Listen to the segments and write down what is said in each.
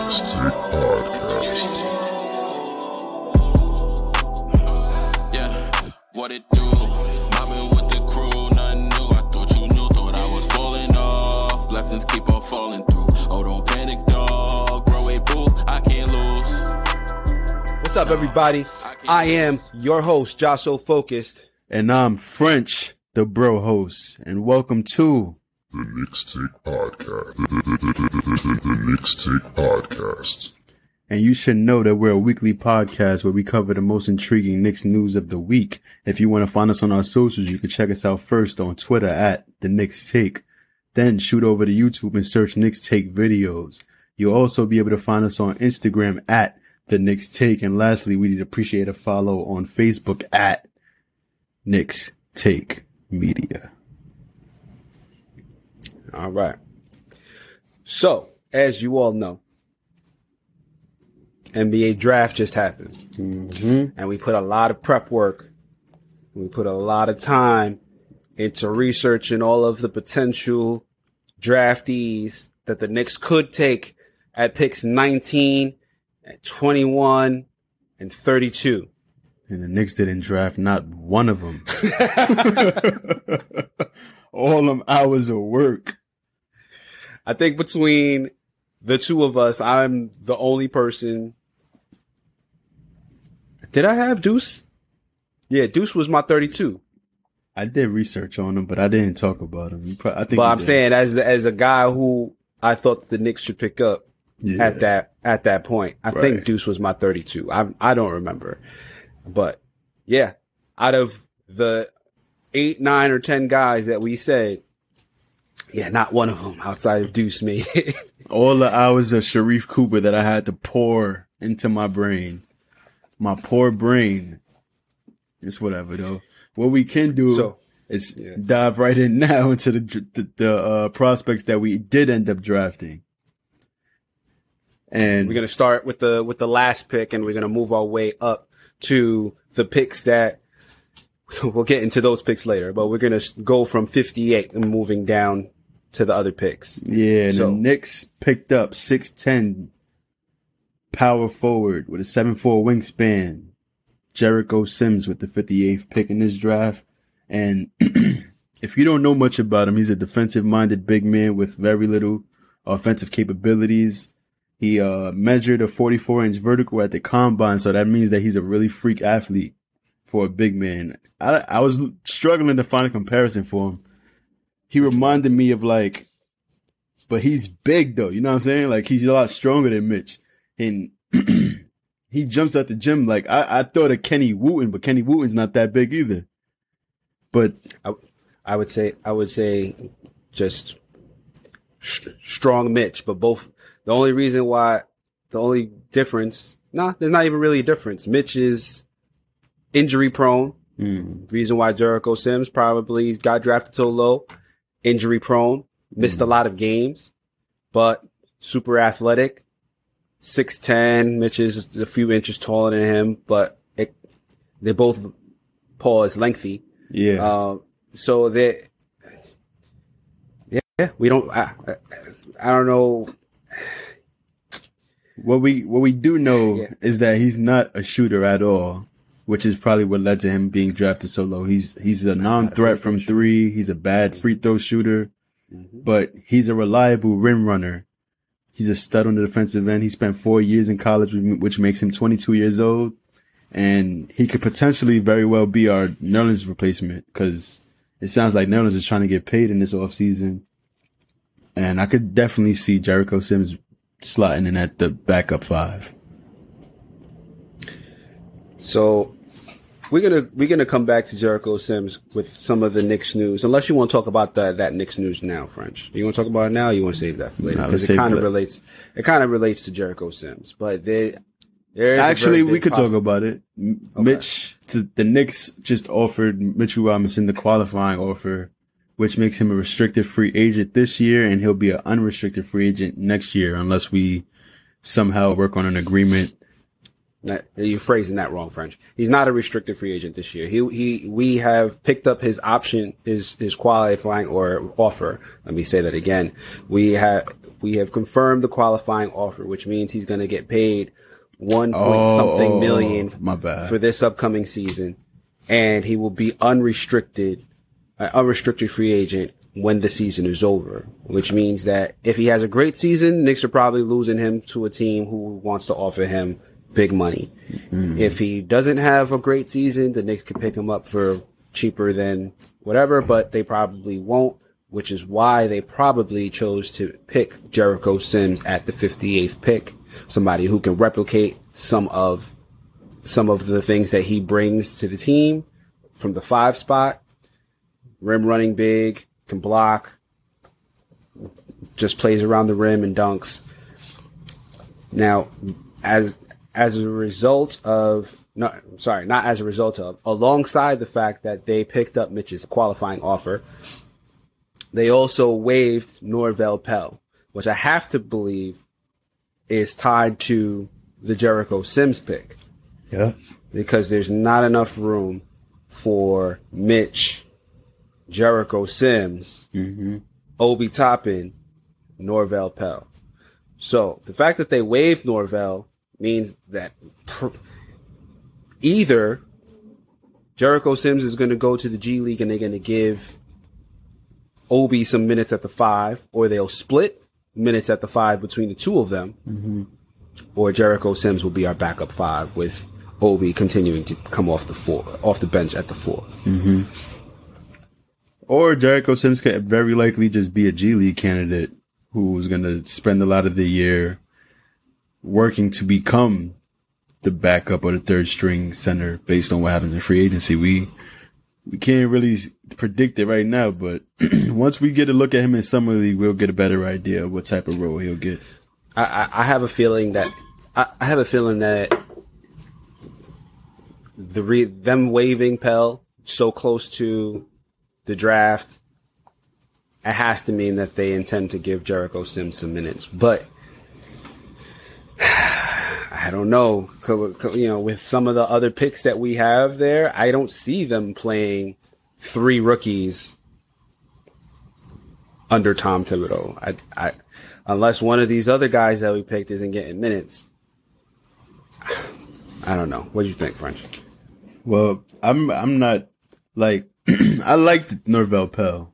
Knicks Take Podcast. Yeah, what it do? Mobbing with the crew, nothing new. I thought you knew, thought I was falling off. Blessings keep on falling through. Oh, don't panic, dog. Bro, a boo, I can't lose. What's up, everybody? I am your host, Jah So Focused. And I'm French, the bro host, and welcome to The Knicks Take Podcast. The, the, the, the, Knicks Take Podcast. and you should know that we're a weekly podcast where we cover the most intriguing Knicks news of the week. If you want to find us on our socials, you can check us out first on Twitter at the Knicks Take. Then shoot over to YouTube and search Knicks Take videos. You'll also be able to find us on Instagram at the Knicks Take. And lastly, we'd appreciate a follow on Facebook at Knicks Take Media. All right. So, as you all know, NBA draft just happened. Mm-hmm. And we put a lot of prep work. We put a lot of time into researching all of the potential draftees that the Knicks could take at picks 19, at 21, and 32. And the Knicks didn't draft not one of them. All them hours of work. I think between the two of us, I'm the only person. Did I have Deuce? Yeah, Deuce was my 32. I did research on him, but I didn't talk about him. Pro- I think, But I'm did. saying as as a guy who I thought the Knicks should pick up Yeah. at that at that point, I think Deuce was my 32. I I don't remember, but yeah, out of the eight, nine, or ten guys that we said, yeah, not one of them outside of Deuce made it. all the hours of Sharife Cooper that I had to pour into my brain, my poor brain. It's whatever though. What we can do So, is yeah. dive right in now into the the, the uh, prospects that we did end up drafting. And We're gonna start with the with the last pick, and we're gonna move our way up to the picks that we'll get into those picks later. But we're gonna go from 58 and moving down to the other picks. Yeah, and So- the Knicks picked up 6'10 power forward with a 7'4 wingspan. Jericho Sims with the 58th pick in this draft. And if you don't know much about him, he's a defensive minded big man with very little offensive capabilities. He uh, measured a 44 inch vertical at the combine, so that means that he's a really freak athlete for a big man. I, I was struggling to find a comparison for him. He reminded me of like but he's big though. You know what I'm saying? Like he's a lot stronger than Mitch, and he jumps at the gym. Like I, I thought of Kenny Wooten, but Kenny Wooten's not that big either. But I I would say I would say just sh- strong Mitch, but both. The only reason why the only difference, nah, there's not even really a difference. Mitch is injury prone. Mm. Reason why Jericho Sims probably got drafted so low, injury prone, missed a lot of games, but super athletic. Six ten. Mitch is a few inches taller than him, but it, they both Paul is lengthy. yeah, Um, so that, yeah, we don't. I, I, I don't know. what we what we do know Yeah. is that he's not a shooter at all, which is probably what led to him being drafted so low. He's he's a non-threat from three. He's a bad free throw shooter, but he's a reliable rim runner. He's a stud on the defensive end. He spent four years in college, which makes him 22 years old. And he could potentially very well be our Nerlens replacement because it sounds like Nerlens is trying to get paid in this offseason. And I could definitely see Jericho Sims slotting in at the backup five. So we're gonna we're gonna come back to Jericho Sims with some of the Knicks news. Unless you want to talk about that that Knicks news now, French. You want to talk about it now? Or you want to save that for later because let's it kind of relates. It kind of relates to Jericho Sims, but they. There is a Actually, we could talk about it. M- Mitch, to, the Knicks just offered Mitchell Robinson the qualifying offer, which makes him a restricted free agent this year, and he'll be an unrestricted free agent next year unless we somehow work on an agreement. That, you're phrasing that wrong, French. He's not a restricted free agent this year. He he we have picked up his option, his his qualifying or offer. Let me say that again. We have we have confirmed the qualifying offer, which means he's going to get paid one point Oh, something million. my bad. for this upcoming season, and he will be unrestricted, uh, unrestricted free agent when the season is over. Which means that if he has a great season, Knicks are probably losing him to a team who wants to offer him big money. Mm-hmm. If he doesn't have a great season, the Knicks could pick him up for cheaper than whatever, but they probably won't. Which is why they probably chose to pick Jericho Sims at the 58th pick, somebody who can replicate some of some of the things that he brings to the team from the five spot. Rim running big, can block, just plays around the rim and dunks. Now, as as a result of no, sorry, not as a result of, alongside the fact that they picked up Mitch's qualifying offer, they also waived Norvel Pelle, which I have to believe is tied to the Jericho Sims pick Yeah. because there's not enough room for Mitch, Jericho Sims, mm-hmm. Obi Toppin, Norvel Pelle. So the fact that they waived Norvel means that pr- either Jericho Sims is going to go to the G League and they're going to give Obi some minutes at the five, or they'll split minutes at the five between the two of them, mm-hmm. or Jericho Sims will be our backup five with Obi continuing to come off the four, off the bench at the four. Mm-hmm. Or Jericho Sims could very likely just be a G League candidate who's going to spend a lot of the year working to become the backup or the third string center based on what happens in free agency. We we can't really predict it right now, but once we get a look at him in summer league, we'll get a better idea of what type of role he'll get. I, I, have a feeling that I, I have a feeling that the re, them waving Pelle so close to the draft, it has to mean that they intend to give Jericho Sims some minutes. But I don't know. You know, with some of the other picks that we have there, I don't see them playing three rookies under Tom Thibodeau. I, I, unless one of these other guys that we picked isn't getting minutes. I don't know. What do you think, French? Well, I'm I'm not like I liked Norvel Pelle,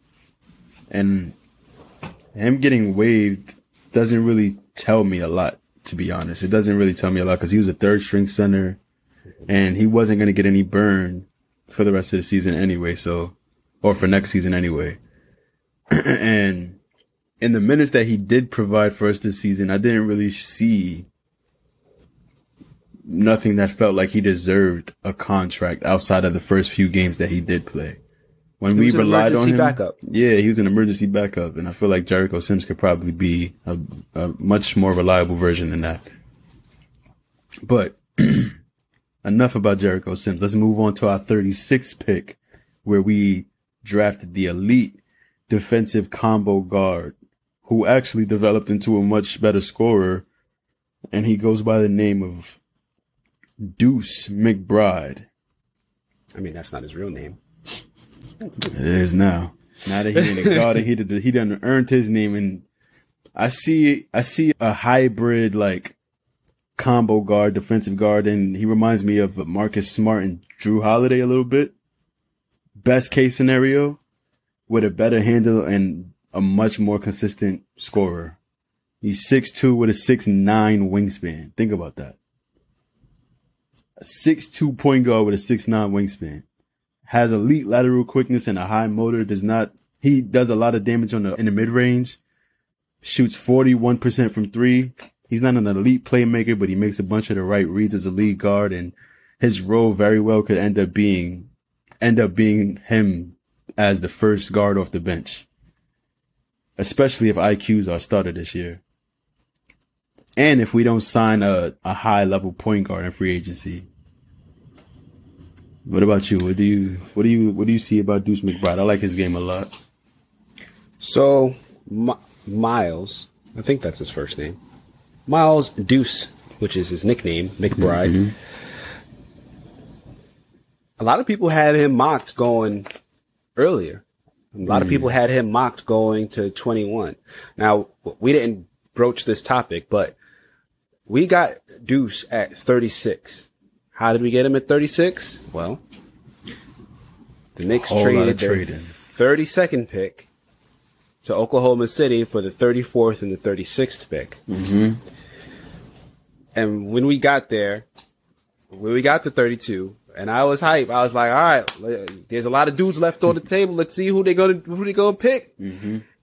and him getting waived doesn't really tell me a lot. To be honest, it doesn't really tell me a lot because he was a third string center, and he wasn't going to get any burn for the rest of the season anyway. So, or for next season anyway. and in the minutes that he did provide for us this season, I didn't really see nothing that felt like he deserved a contract outside of the first few games that he did play. When He we relied on him, backup. yeah, he was an emergency backup, and I feel like Jericho Sims could probably be a, a much more reliable version than that. But enough about Jericho Sims. Let's move on to our 36th pick, where we drafted the elite defensive combo guard, who actually developed into a much better scorer, and he goes by the name of Deuce McBride. I mean, that's not his real name. It is now. Now that he in the guard, he did, he done earned his name, and I see I see a hybrid like combo guard, defensive guard, and he reminds me of Marcus Smart and Jrue Holiday a little bit. Best case scenario, with a better handle and a much more consistent scorer. He's six two with a six nine wingspan. Think about that. A six two point guard with a six nine wingspan has elite lateral quickness and a high motor. Does not he does a lot of damage on the in the mid range. Shoots forty one percent from three. He's not an elite playmaker, but he makes a bunch of the right reads as a lead guard, and his role very well could end up being end up being him as the first guard off the bench, especially if IQs are started this year. And if we don't sign a, a high level point guard in free agency, what about you? What do you what do you what do you see about Deuce McBride? I like his game a lot. So, Mi- Miles, I think that's his first name. Miles Deuce, which is his nickname, McBride. Mm-hmm. A lot of people had him mocked going earlier. A lot of mm. people had him mocked going to 21. Now, we didn't broach this topic, but we got Deuce at 36. How did we get him at 36? Well, the Knicks traded their 32nd pick to Oklahoma City for the 34th and the 36th pick. Mm-hmm. And when we got there, when we got to 32, and I was hype, I was like, all right, there's a lot of dudes left on the table. Let's see who they're gonna who they gonna pick.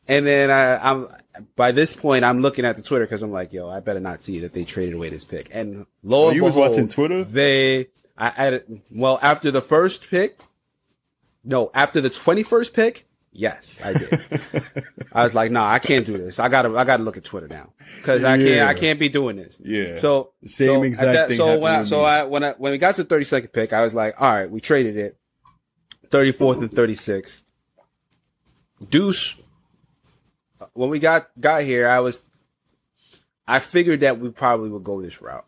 And then I, I'm by this point, I'm looking at the Twitter because I'm like, yo, I better not see that they traded away this pick. And lo oh, and you was behold, watching Twitter? They, I, I, well, after the first pick, no, after the 21st pick, yes, I did. I was like, nah, I can't do this. I gotta, I gotta look at Twitter now because I can't, I can't be doing this. Yeah. So same so exact thing So when I, so me. I, when I, when we got to the 32nd pick, I was like, all right, we traded it. 34th and 36th. Deuce. When we got, got here, I was, I figured that we probably would go this route.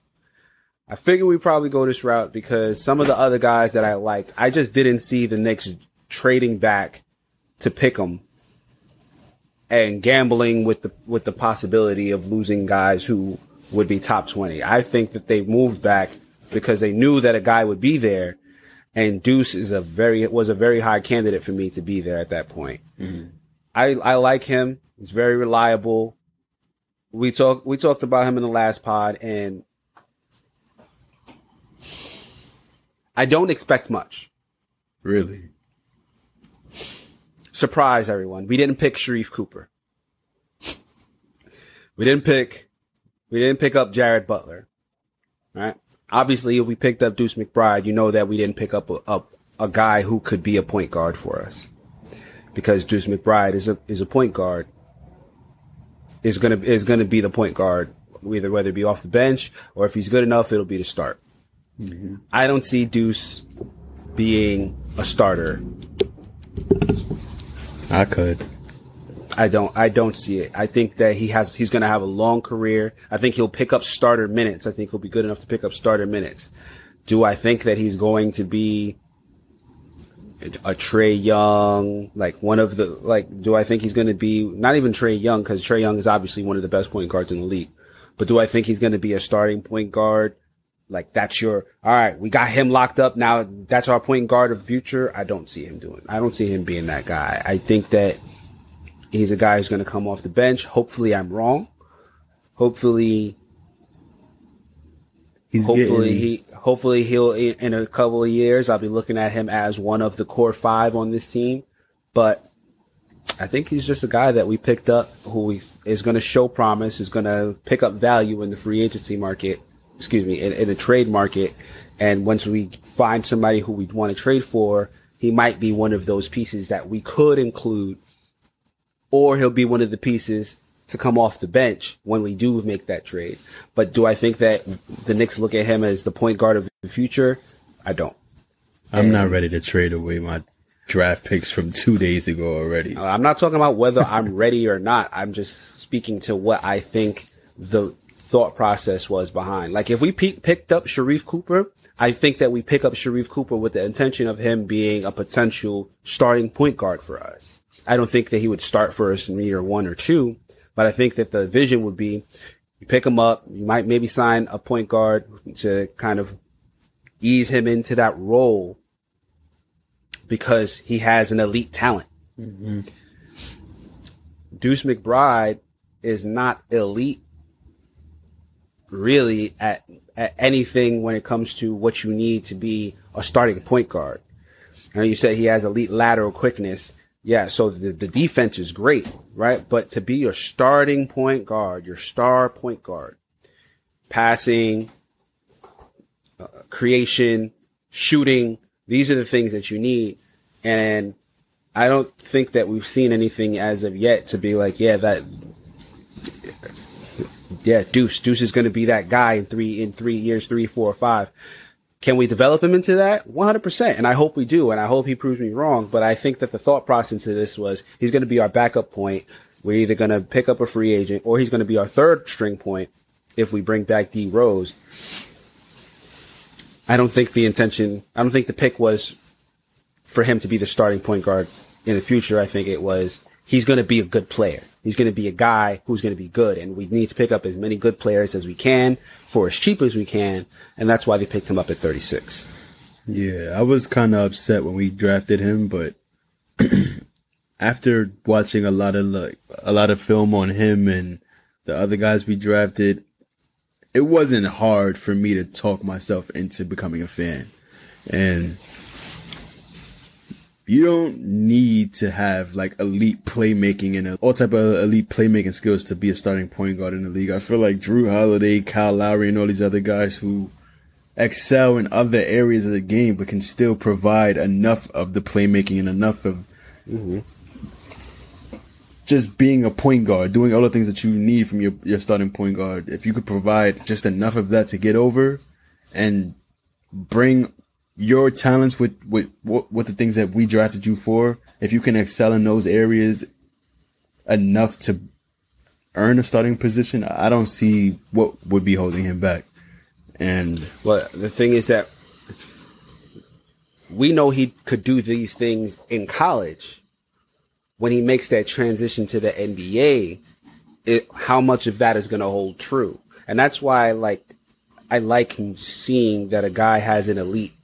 I figured we probably go this route because some of the other guys that I liked, I just didn't see the Knicks trading back to pick them and gambling with the with the possibility of losing guys who would be top 20. I think that they moved back because they knew that a guy would be there and Deuce is a very was a very high candidate for me to be there at that point. Mm-hmm. I I like him. He's very reliable. We talked we talked about him in the last pod and I don't expect much. Really? Surprise everyone. We didn't pick Sharife Cooper. We didn't pick we didn't pick up Jared Butler. Right? Obviously if we picked up Deuce McBride, you know that we didn't pick up a, a, a guy who could be a point guard for us. Because Deuce McBride is a is a point guard. Is gonna is gonna be the point guard, either whether it be off the bench or if he's good enough, it'll be the start. Mm-hmm. I don't see Deuce being a starter I could. I don't I don't see it. I think that he has he's going to have a long career. I think he'll pick up starter minutes. I think he'll be good enough to pick up starter minutes. Do I think that he's going to be a Trae Young, like one of the like do I think he's going to be not even Trae Young cuz Trae Young is obviously one of the best point guards in the league. But do I think he's going to be a starting point guard? Like that's your all right. We got him locked up now. That's our point guard of future. I don't see him doing. I don't see him being that guy. I think that he's a guy who's going to come off the bench. Hopefully, I'm wrong. Hopefully, He's hopefully getting, he, hopefully he'll in a couple of years. I'll be looking at him as one of the core five on this team. But I think he's just a guy that we picked up who is going to show promise, is going to pick up value in the free agency market. Excuse me, in, in the trade market. And once we find somebody who we want to trade for, he might be one of those pieces that we could include or he'll be one of the pieces to come off the bench when we do make that trade. But do I think that the Knicks look at him as the point guard of the future? I don't. I'm not ready to trade away my draft picks from two days ago already. Uh, I'm not talking about whether I'm ready or not. I'm just speaking to what I think the thought process was behind. Like if we pe- picked up Sharife Cooper, I think that we pick up Sharife Cooper with the intention of him being a potential starting point guard for us. I don't think that he would start for us in year one or two, but I think that the vision would be you pick him up, you might maybe sign a point guard to kind of ease him into that role because he has an elite talent. Mm-hmm. Deuce McBride is not elite really at, at anything when it comes to what you need to be a starting point guard. Know you said he has elite lateral quickness. Yeah, so the, the defense is great, right? But to be your starting point guard, your star point guard, passing, uh, creation, shooting, these are the things that you need. And I don't think that we've seen anything as of yet to be like, yeah, that, yeah, Deuce, Deuce is going to be that guy in three, in three years, three, four, five. Can we develop him into that? 100%. And I hope we do. And I hope he proves me wrong. But I think that the thought process of this was he's going to be our backup point. We're either going to pick up a free agent or he's going to be our third string point if we bring back D Rose. I don't think the intention, I don't think the pick was for him to be the starting point guard in the future. I think it was he's going to be a good player. He's going to be a guy who's going to be good, and we need to pick up as many good players as we can for as cheap as we can, and that's why they picked him up at 36. Yeah, I was kind of upset when we drafted him, but after watching a lot of like a lot of film on him and the other guys we drafted, it wasn't hard for me to talk myself into becoming a fan. And you don't need to have like elite playmaking and all type of elite playmaking skills to be a starting point guard in the league. I feel like Jrue Holiday, Kyle Lowry, and all these other guys who excel in other areas of the game, but can still provide enough of the playmaking and enough of mm-hmm. just being a point guard, doing all the things that you need from your, your starting point guard. If you could provide just enough of that to get over and bring your talents with, with, with, the things that we drafted you for, if you can excel in those areas enough to earn a starting position, I don't see what would be holding him back. And Well, the thing is that we know he could do these things in college. When he makes that transition to the NBA, it, how much of that is going to hold true? And that's why, like, I like seeing that a guy has an elite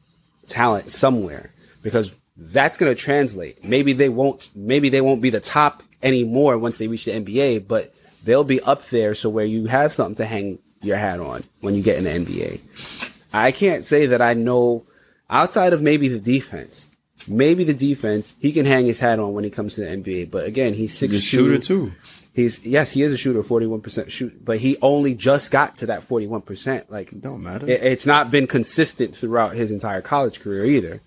talent somewhere because that's going to translate. Maybe they won't, maybe they won't be the top anymore once they reach the NBA, but they'll be up there. So where you have something to hang your hat on when you get in the NBA. I can't say that I know outside of maybe the defense. Maybe the defense he can hang his hat on when he comes to the NBA. But again, he's six he's a shooter too. He's yes, he is a shooter, forty one percent shoot, but he only just got to that forty one percent. Like Don't matter. it, it's not been consistent throughout his entire college career either.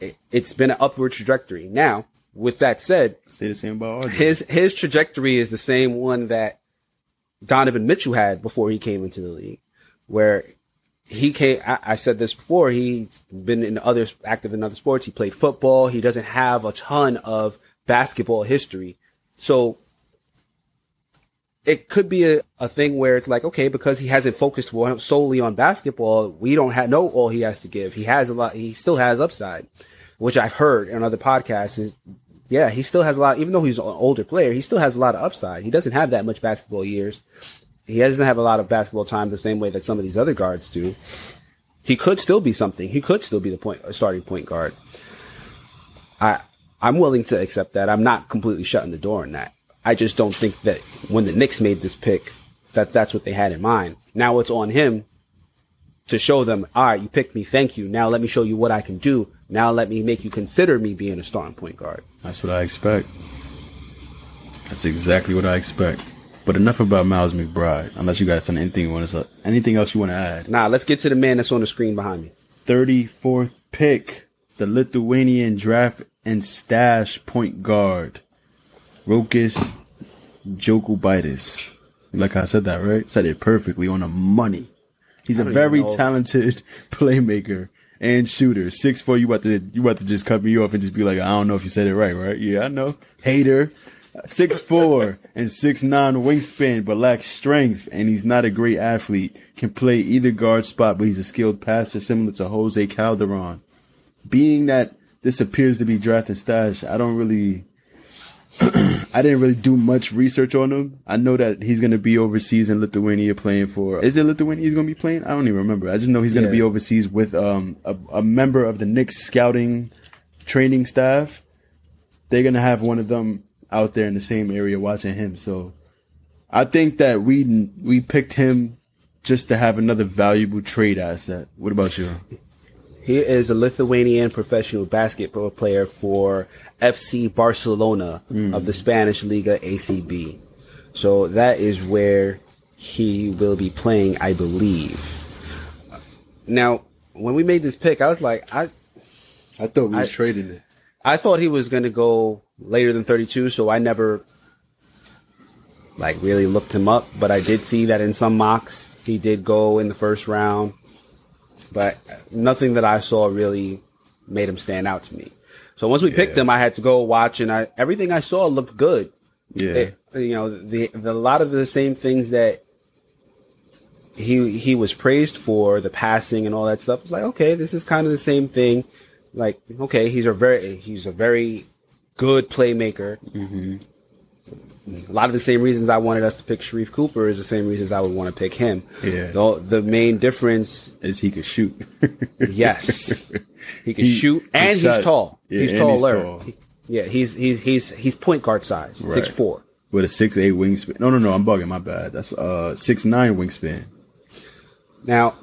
It, it's been an upward trajectory. Now, with that said, Say the same about his his trajectory is the same one that Donovan Mitchell had before he came into the league, where he came. I, I said this before. He's been in other active in other sports. He played football. He doesn't have a ton of basketball history, so it could be a, a thing where it's like, okay, because he hasn't focused solely on basketball, we don't have know all he has to give. He has a lot. He still has upside, which I've heard in other podcasts. Is yeah, he still has a lot. Even though he's an older player, he still has a lot of upside. He doesn't have that much basketball years. He doesn't have a lot of basketball time the same way that some of these other guards do. He could still be something. He could still be the point starting point guard. I I'm willing to accept that. I'm not completely shutting the door on that. I just don't think that when the Knicks made this pick, that that's what they had in mind. Now it's on him to show them, all right, you picked me, thank you. Now let me show you what I can do. Now let me make you consider me being a starting point guard. That's what I expect. That's exactly what I expect. But enough about Miles McBride. Unless you guys have anything you want to anything else you want to add. Now let's get to the man that's on the screen behind me. Thirty fourth pick, the Lithuanian draft and stash point guard, Rokas Jokubaitis. Like I said that right? Said it perfectly on the money. He's a very even know if- talented playmaker and shooter. Six four. You about to you about to just cut me off and just be like, I don't know if you said it right, right? Yeah, I know. Hater. Six four and six nine wingspan, but lacks strength, and he's not a great athlete. Can play either guard spot, but he's a skilled passer, similar to Jose Calderon. Being that this appears to be draft and stash, I don't really, I didn't really do much research on him. I know that he's going to be overseas in Lithuania playing for. Is it Lithuania he's going to be playing? I don't even remember. I just know he's going to Yeah. be overseas with um a, a member of the Knicks scouting training staff. They're going to have one of them out there in the same area watching him. So I think that we we picked him just to have another valuable trade asset. What about you? He is a Lithuanian professional basketball player for FC Barcelona of the Spanish Liga ACB. So that is where he will be playing, I believe. Now, when we made this pick, I was like, I I thought we was trading it. I thought he was going to go later than 32, so I never like really looked him up, but I did see that in some mocks he did go in the first round. But nothing that I saw really made him stand out to me. So once we picked him, I had to go watch and I everything I saw looked good. Yeah. It- you know, the, the a lot of the same things that he he was praised for, the passing and all that stuff. It's like, okay, this is kind of the same thing. Like, okay, he's a very he's a very good playmaker. Mm-hmm. A lot of the same reasons I wanted us to pick Sharife Cooper is the same reasons I would want to pick him. Yeah. The, the main difference, Is he could shoot. yes, he can He- shoot and shot- he's tall. Yeah, he's and taller. tall. Yeah, he's he's he's he's point guard size, Right. six four. With a six eight wingspan. No, no, no. I'm bugging. My bad. That's uh six nine wingspan. Now,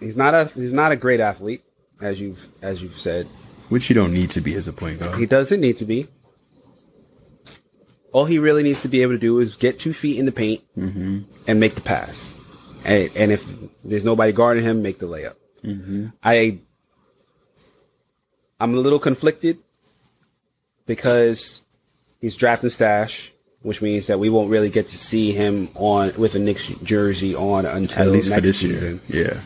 he's not a he's not a great athlete, as you've as you've said. Which you don't need to be as a point guard. He doesn't need to be. All he really needs to be able to do is get two feet in the paint mm-hmm. and make the pass. And, and if there's nobody guarding him, make the layup. Mm-hmm. I, I'm a little conflicted because he's drafting stash, which means that we won't really get to see him on with a Knicks jersey on until At least next season year.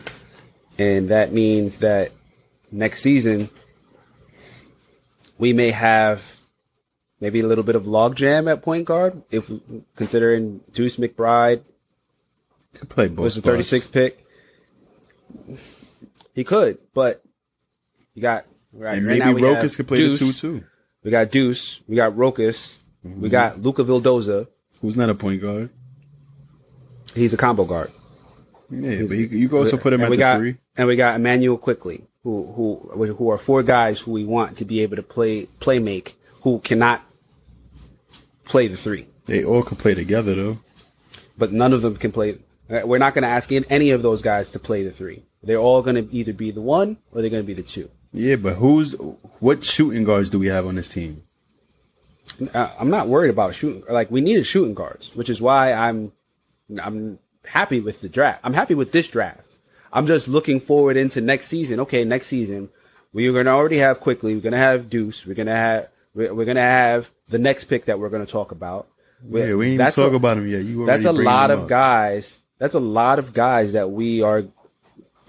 Yeah. and that means that next season we may have maybe a little bit of logjam at point guard if considering Deuce McBride Could play both. was the 36th pick. He could, but you got right, And right maybe now Rokas could play Deuce, the two too. We got Deuce, we got Rokas, Mm-hmm. we got Luca Vildoza. Who's not a point guard. He's a combo guard. Yeah, but you, you also put him at the got, three. And we got Immanuel Quickley, who who who are four guys who we want to be able to play play make, who cannot play the three, They all can play together though. but none of them can play. uh, We're not going to ask any of those guys to play the three. They're all going to either be the one or they're going to be the two. Yeah, but who's what shooting guards do we have on this team? Uh, I'm not worried about shooting. Like we needed shooting guards, which is why I'm I'm happy with the draft. I'm happy with this draft. I'm just looking forward into next season. Okay, next season we're gonna already have Quickley. We're gonna have Deuce. We're gonna have we're, we're gonna have the next pick that we're gonna talk about. Yeah, we ain't even talk a- about him yet. You That's a lot of up. guys. That's a lot of guys that we are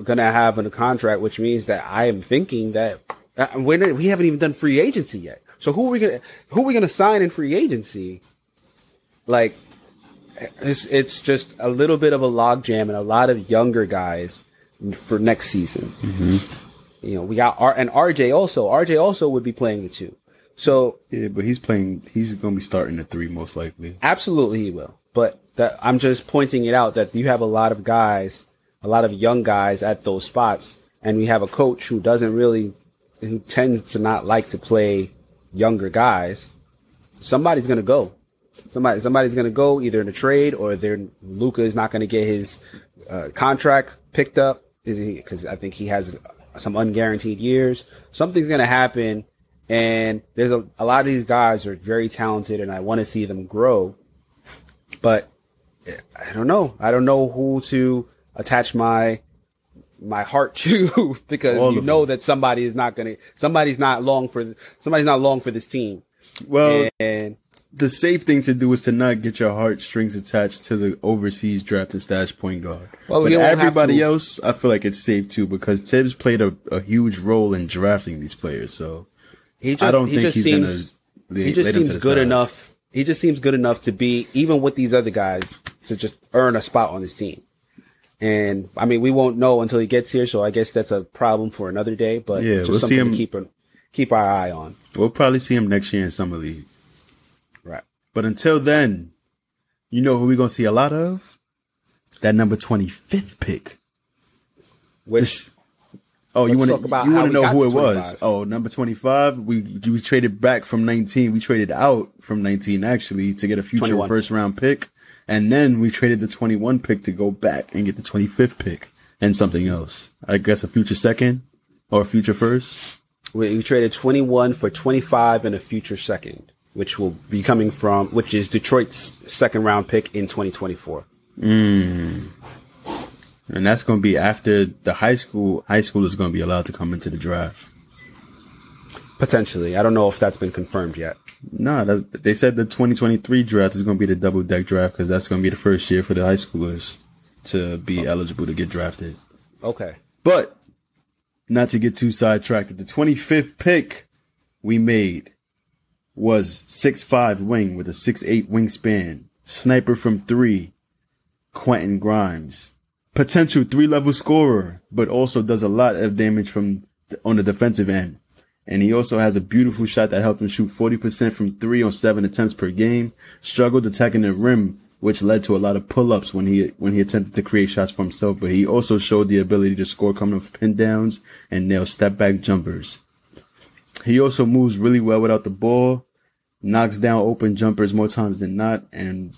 gonna have in a contract, which means that I am thinking that uh, we're not, we haven't even done free agency yet. So who are we gonna who are we gonna sign in free agency? Like it's it's just a little bit of a logjam and a lot of younger guys for next season. You know, we got R and RJ also. RJ also would be playing the two. So Yeah, but he's playing. He's going to be starting the three most likely. Absolutely, he will. But that, I'm just pointing it out that you have a lot of guys, a lot of young guys at those spots, and we have a coach who doesn't really, who tends to not like to play younger guys. Somebody's gonna go. Somebody, somebody's gonna go either in a trade or they're Luca is not gonna get his uh, contract picked up because I think he has some unguaranteed years. Something's gonna happen, and there's a, a lot of these guys are very talented, and I want to see them grow but I don't know. I don't know who to attach my my heart to because you know that somebody is not gonna somebody's not long for somebody's not long for this team. Well, And the safe thing to do is to not get your heartstrings attached to the overseas drafted stash point guard. Well, but we won't have everybody else, I feel like it's safe too because Thibs played a, a huge role in drafting these players. So he just I don't he think just he's seems gonna. he just lay them to seems good side. enough. He just seems good enough to be even with these other guys to just earn a spot on this team. And I mean, we won't know until he gets here, so I guess that's a problem for another day. But Yeah, it's just we'll see him- to keep keep our eye on. We'll probably see him next year in summer league. Right. But until then, you know who we're gonna see a lot of? That number twenty fifth pick. Which Oh, you Let's want to about you want to know who it was? Oh, number twenty five. We we traded back from nineteen. We traded out from nineteen actually to get a future 21. first round pick, and then we traded the twenty one pick to go back and get the twenty fifth pick and something else. I guess a future second or a future first. We, we traded 21 for 25 and a future second, which will be coming from, which is Detroit's second round pick in 2024. Hmm. And that's going to be after the high school. High school is going to be allowed to come into the draft. Potentially. I don't know if that's been confirmed yet. Nah, that's, they said the 2023 draft is going to be the double deck draft because that's going to be the first year for the high schoolers to be eligible to get drafted. Okay. But not to get too sidetracked, the 25th pick we made was six five wing with a 6'8 wingspan, sniper from three, Quentin Grimes. Potential three level scorer, but also does a lot of damage from on the defensive end. And he also has a beautiful shot that helped him shoot 40% from three on seven attempts per game. Struggled attacking the rim, which led to a lot of pull-ups when he, when he attempted to create shots for himself. But he also showed the ability to score coming off pin downs and nail step back jumpers. He also moves really well without the ball, knocks down open jumpers more times than not. And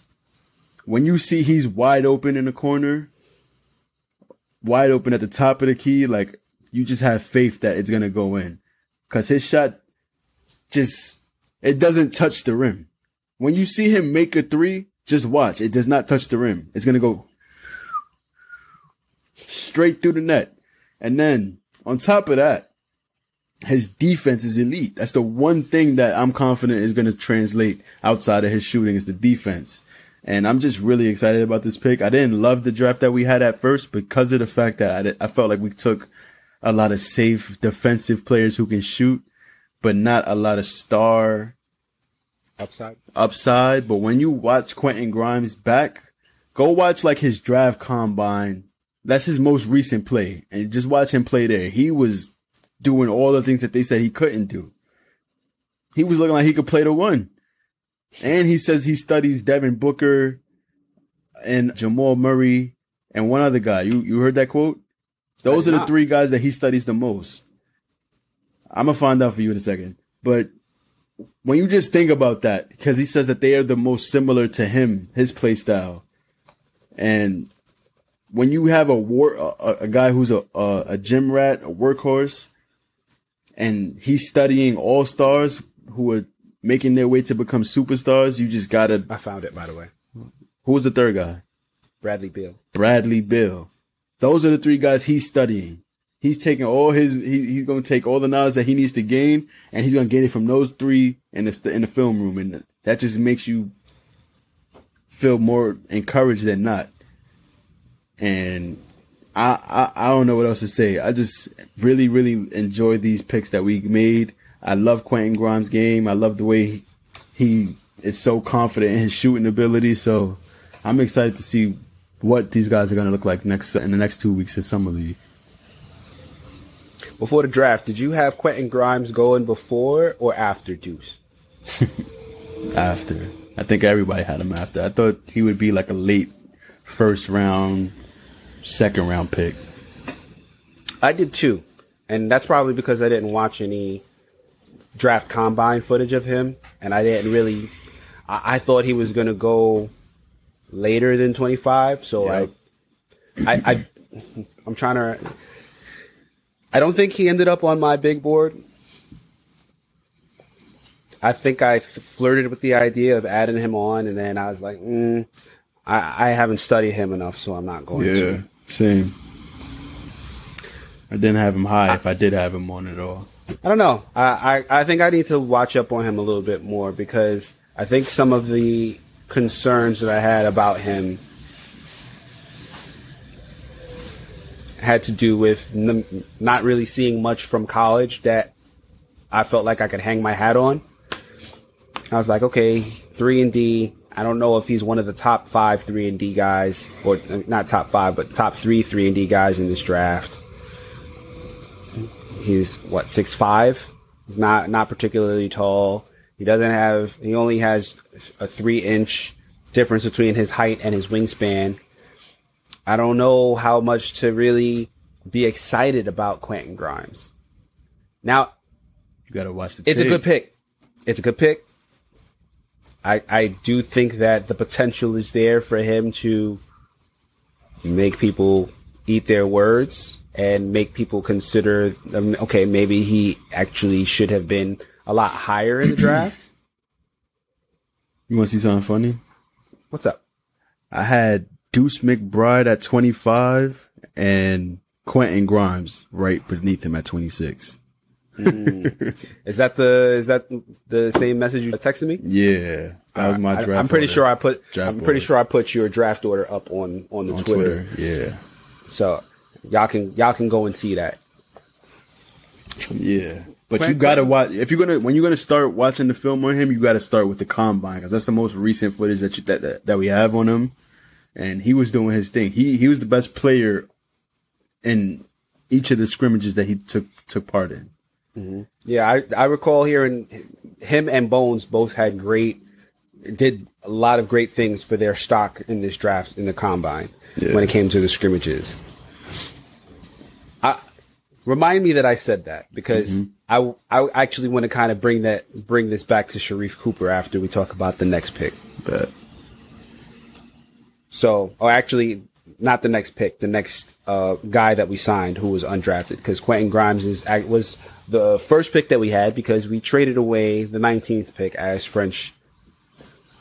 when you see he's wide open in the corner, wide open at the top of the key, like you just have faith that it's gonna go in. Cause his shot just it doesn't touch the rim. When you see him make a three, just watch. It does not touch the rim. It's gonna go straight through the net. And then on top of that, his defense is elite. That's the one thing that I'm confident is going to translate outside of his shooting is the defense. And I'm just really excited about this pick. I didn't love the draft that we had at first because of the fact that I, I felt like we took a lot of safe defensive players who can shoot, but not a lot of star Upside. upside. But when you watch Quentin Grimes back, go watch like his draft combine. That's his most recent play. And just watch him play there. He was doing all the things that they said he couldn't do. He was looking like he could play the one. And he says he studies Devin Booker and Jamal Murray and one other guy. You you heard that quote? Those are the not. three guys that he studies the most. I'm gonna find out for you in a second. But when you just think about that, because he says that they are the most similar to him, his play style, and when you have a war, a, a guy who's a, a a gym rat, a workhorse, and he's studying all stars who are making their way to become superstars, you just gotta. I found it by the way. Who was the third guy? Bradley Beal. Bradley Beal. Those are the three guys he's studying. He's taking all his, he, he's going to take all the knowledge that he needs to gain and he's going to get it from those three in the, in the film room. And that just makes you feel more encouraged than not. And I, I, I don't know what else to say. I just really, really enjoy these picks that we made. I love Quentin Grimes' game. I love the way he, is so confident in his shooting ability. So I'm excited to see what these guys are going to look like next in the next two weeks of summer league. Before the draft, did you have Quentin Grimes going before or after Deuce? After, I think everybody had him after. I thought he would be like a late first round, second round pick. I did too, and that's probably because I didn't watch any draft combine footage of him, and I didn't really. I, I thought he was going to go later than twenty five, so Yeah. I, I, I, I'm trying to. I don't think he ended up on my big board. I think I flirted with the idea of adding him on, and then I was like, mm, I, I haven't studied him enough, so I'm not going to. same. I didn't have him high if I did have him on at all. I don't know. I, I, I think I need to watch up on him a little bit more because I think some of the concerns that I had about him had to do with n- not really seeing much from college that I felt like I could hang my hat on. I was like, okay, three and D. I don't know if he's one of the top five three and D guys, or uh, not top five, but top three three and D guys in this draft. He's what six five. He's not not particularly tall. He doesn't have. He only has a three inch difference between his height and his wingspan. I don't know how much to really be excited about Quentin Grimes. Now, You got to watch the. it's a good pick. It's a good pick. I I do think that the potential is there for him to make people eat their words and make people consider um, okay maybe he actually should have been a lot higher in the draft. You want to see something funny? What's up? I had Deuce McBride at 25 and Quentin Grimes right beneath him at 26. Is that the is that the same message you texted me? Yeah, that was my I, draft. am pretty order. sure I put Draft I'm pretty order. sure I put your draft order up on on the on Twitter. Twitter. Yeah, So y'all can y'all can go and see that. yeah. But Quentin- you gotta watch if you're gonna when you're gonna start watching the film on him. You gotta start with the combine because that's the most recent footage that, you, that that that we have on him, and he was doing his thing. He he was the best player in each of the scrimmages that he took took part in. Mm-hmm. Yeah, I I recall hearing him and Bones both had great did a lot of great things for their stock in this draft in the combine Yeah. when it came to the scrimmages. Remind me that I said that because I I actually want to kind of bring that bring this back to Sharife Cooper after we talk about the next pick. But So, or actually, not the next pick, the next uh, guy that we signed who was undrafted, because Quentin Grimes is was the first pick that we had because we traded away the 19th pick, as French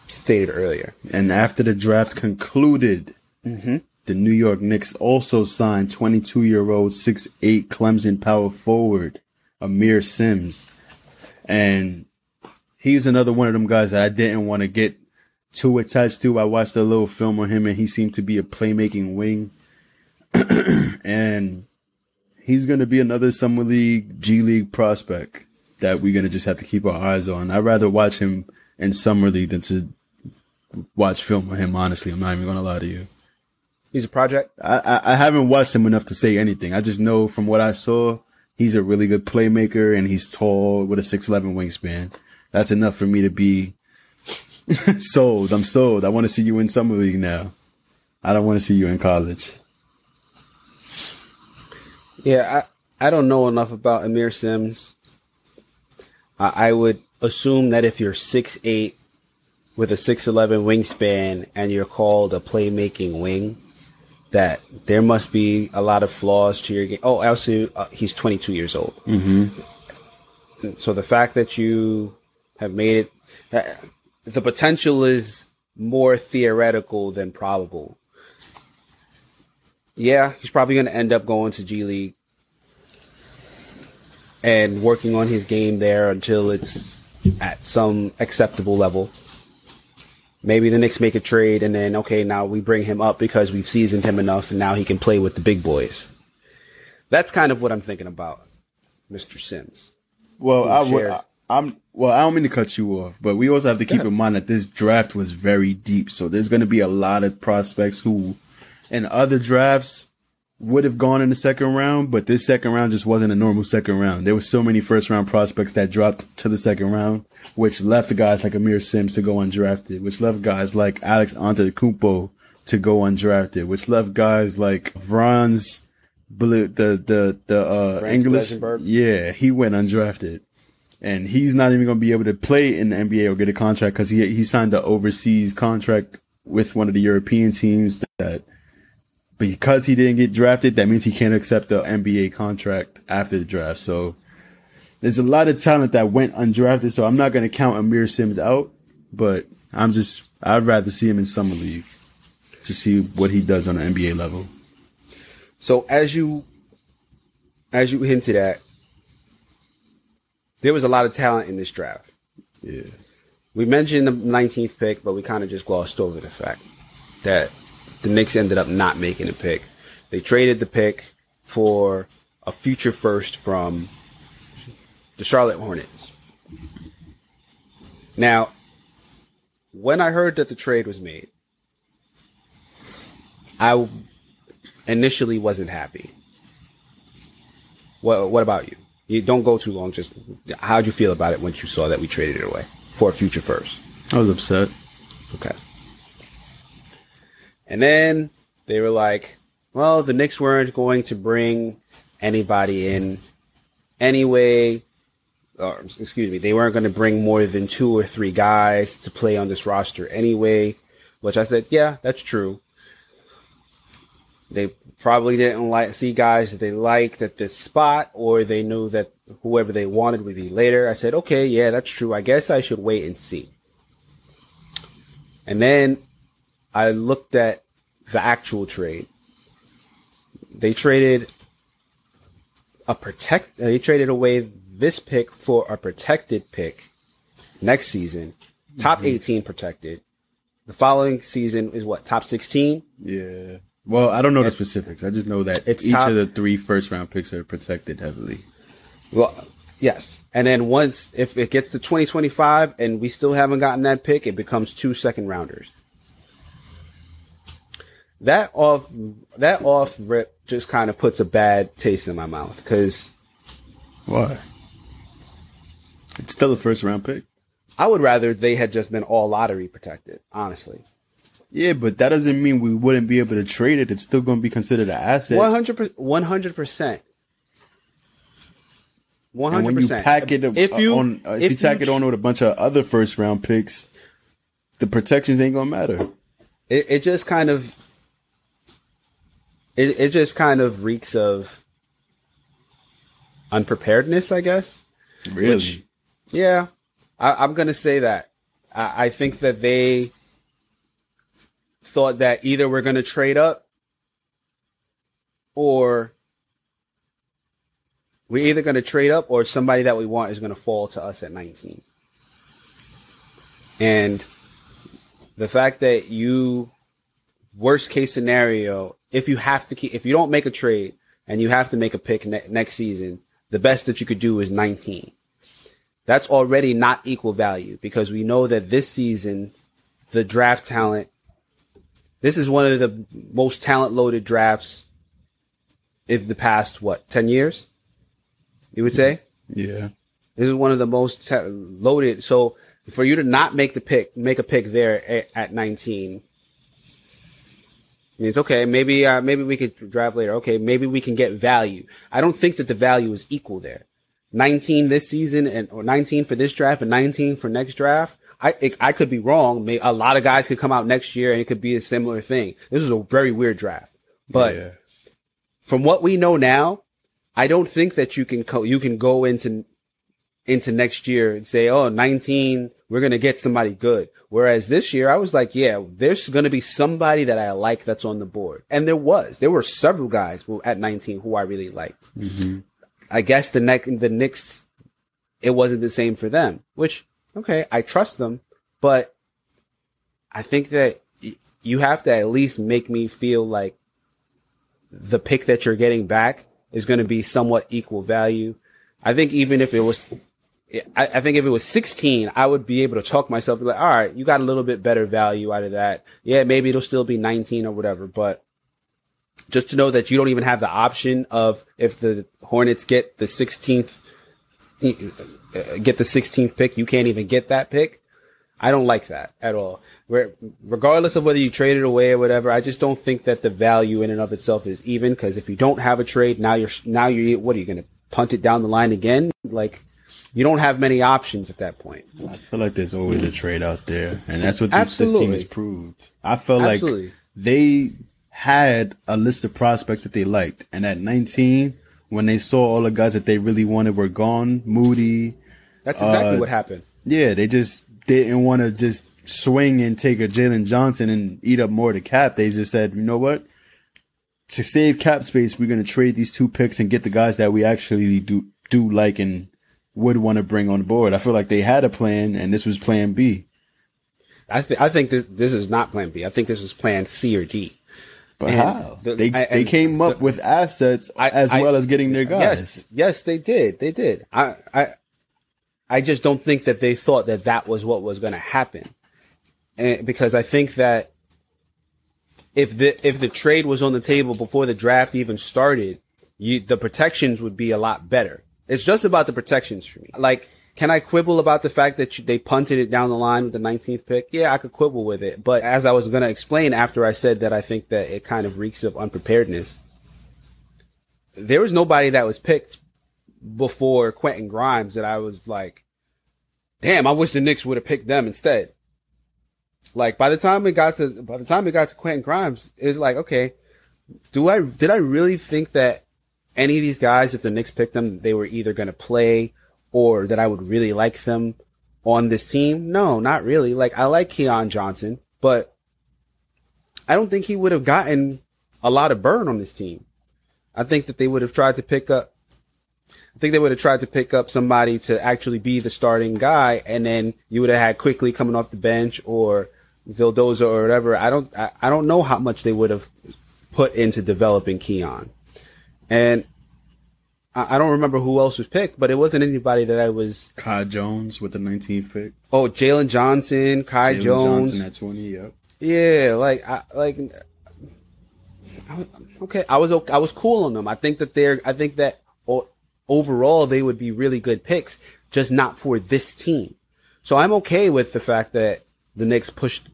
stated earlier. and after the draft concluded, the New York Knicks also signed 22 year old 6'8 Clemson power forward Aamir Simms, and he's another one of them guys that I didn't want to get too attached to. I watched a little film on him, and he seemed to be a playmaking wing, and he's going to be another summer league, G League prospect that we're going to just have to keep our eyes on. I'd rather watch him in summer league than to watch film on him. Honestly, I'm not even going to lie to you. He's a project. I, I, I haven't watched him enough to say anything. I just know from what I saw, he's a really good playmaker and he's tall with a 6'11 wingspan. That's enough for me to be sold. I'm sold. I want to see you in summer league now. I don't want to see you in college. Yeah, I, I don't know enough about Aamir Simms. I, I would assume that if you're 6'8 with a 6'11 wingspan and you're called a playmaking wing, that there must be a lot of flaws to your game. Oh, also, uh, he's 22 years old. Mm-hmm. So the fact that you have made it, uh, the potential is more theoretical than probable. Yeah, he's probably going to end up going to G League and working on his game there until it's at some acceptable level. Maybe the Knicks make a trade and then, okay, now we bring him up because we've seasoned him enough and now he can play with the big boys. That's kind of what I'm thinking about, Mr. Simms. Well, I would, I'm well. I don't mean to cut you off, but we also have to keep in mind that this draft was very deep. So there's going to be a lot of prospects who, in other drafts, would have gone in the second round, but this second round just wasn't a normal second round. There were so many first round prospects that dropped to the second round, which left guys like Aamir Simms to go undrafted, which left guys like Alex Antetokounmpo to go undrafted, which left guys like Franz, the the the uh, English, yeah, he went undrafted. And he's not even going to be able to play in the NBA or get a contract because he he signed an overseas contract with one of the European teams that because he didn't get drafted, that means he can't accept the NBA contract after the draft. So there's a lot of talent that went undrafted. So I'm not going to count Aamir Simms out, but I'm just I'd rather see him in summer league to see what he does on the NBA level. So as you as you hinted at, there was a lot of talent in this draft. Yeah. We mentioned the 19th pick, but we kind of just glossed over the fact that the Knicks ended up not making a pick. They traded the pick for a future first from the Charlotte Hornets. Now, when I heard that the trade was made, I initially wasn't happy. What What about you? You don't go too long. Just how'd you feel about it once you saw that we traded it away for a future first? I was upset. Okay. And then they were like, well, the Knicks weren't going to bring anybody in anyway. Or, excuse me, they weren't going to bring more than two or three guys to play on this roster anyway. Which I said, yeah, that's true. They probably didn't like see guys that they liked at this spot, or they knew that whoever they wanted would be later. I said, okay, yeah, that's true. I guess I should wait and see. And then I looked at the actual trade. They traded a protect. They traded away this pick for a protected pick next season, top mm-hmm. 18 protected. The following season is what top 16. Yeah. Well, I don't know the specifics. I just know that It's each top- of the three first round picks are protected heavily. Well, yes. And then once if it gets to 2025 and we still haven't gotten that pick, it becomes two second rounders. That off that off rip just kind of puts a bad taste in my mouth because Why? It's still a first round pick. I would rather they had just been all lottery protected, honestly. Yeah, but that doesn't mean we wouldn't be able to trade it. It's still going to be considered an asset. One hundred percent. 100 percent. One hundred you percent. pack it if you on, uh, if, you tack it on with a bunch of other first round picks, the protections ain't gonna matter. it, it just kind of it it just kind of reeks of unpreparedness, I guess. Really? Which- Yeah, I, I'm gonna say that. I, I think that they thought that either we're gonna trade up or we're either gonna trade up or somebody that we want is gonna fall to us at 19. And the fact that you worst case scenario, if you have to keep, if you don't make a trade and you have to make a pick ne- next season, the best that you could do is 19. That's already not equal value because we know that this season, the draft talent, this is one of the most talent loaded drafts of the past, what, 10 years? You would say? Yeah. This is one of the most ta- loaded. So for you to not make the pick, make a pick there at, at 19, it's okay. Maybe, uh, maybe we could draft later. Okay. Maybe we can get value. I don't think that the value is equal there. 19 this season and, or 19 for this draft and 19 for next draft. I, it, I could be wrong. May, a lot of guys could come out next year and it could be a similar thing. This is a very weird draft, but yeah. from what we know now, I don't think that you can co- you can go into into next year and say, "Oh, 19, we're going to get somebody good." Whereas this year, I was like, "Yeah, there's going to be somebody that I like that's on the board." And there was. There were several guys who, at 19 who I really liked. Mm-hmm. I guess the neck the Knicks it wasn't the same for them, which okay, I trust them, but I think that y- you have to at least make me feel like the pick that you're getting back is going to be somewhat equal value. I think even if it was, I, I think if it was 16, I would be able to talk myself be like, all right, you got a little bit better value out of that. Yeah, maybe it'll still be 19 or whatever, but just to know that you don't even have the option of if the Hornets get the 16th, uh, get the 16th pick, you can't even get that pick. I don't like that at all. Re- Regardless of whether you trade it away or whatever, I just don't think that the value in and of itself is even. Because if you don't have a trade, now you're now you're what are you going to punt it down the line again? Like you don't have many options at that point. I feel like there's always a trade out there, and that's what this, this team has proved. I feel Absolutely. like they had a list of prospects that they liked, and at 19, when they saw all the guys that they really wanted were gone, Moody, That's exactly Uh, what happened. yeah, they just didn't want to just swing and take a Jalen Johnson and eat up more of the cap. They just said, you know what? To save cap space, we're going to trade these two picks and get the guys that we actually do do like and would want to bring on board. I feel like they had a plan, and this was Plan B. I think I think this this is not Plan B. I think this was Plan C or D. But And how? the- they I- they came up with assets I- as well as getting their guys. Yes, yes, they did. They did. I, I, I just don't think that they thought that that was what was going to happen, and because I think that if the if the trade was on the table before the draft even started, you the protections would be a lot better. It's just about the protections for me. Like, can I quibble about the fact that they punted it down the line with the 19th pick? Yeah, I could quibble with it. But as I was going to explain after I said that I think that it kind of reeks of unpreparedness, there was nobody that was picked before Quentin Grimes that I was like, damn, I wish the Knicks would have picked them instead. Like by the time it got to by the time it got to Quentin Grimes, it was like, okay, do I did I really think that any of these guys, if the Knicks picked them, they were either gonna play or that I would really like them on this team? No, not really. Like I like Keon Johnson, but I don't think he would have gotten a lot of burn on this team. I think that they would have tried to pick up. I think they would have tried to pick up somebody to actually be the starting guy, and then you would have had Quickley coming off the bench or Vildoza or whatever. I don't. I, I don't know how much they would have put into developing Keon, and I, I don't remember who else was picked, but it wasn't anybody that I was. Kai Jones with the 19th pick. Oh, Jalen Johnson, Kai Jones. Jalen Jones. Johnson at 20. Yep. Yeah, like I like I okay, I was okay, I was cool on them. I think that they're I think that o- overall they would be really good picks, just not for this team. So I'm okay with the fact that the Knicks pushed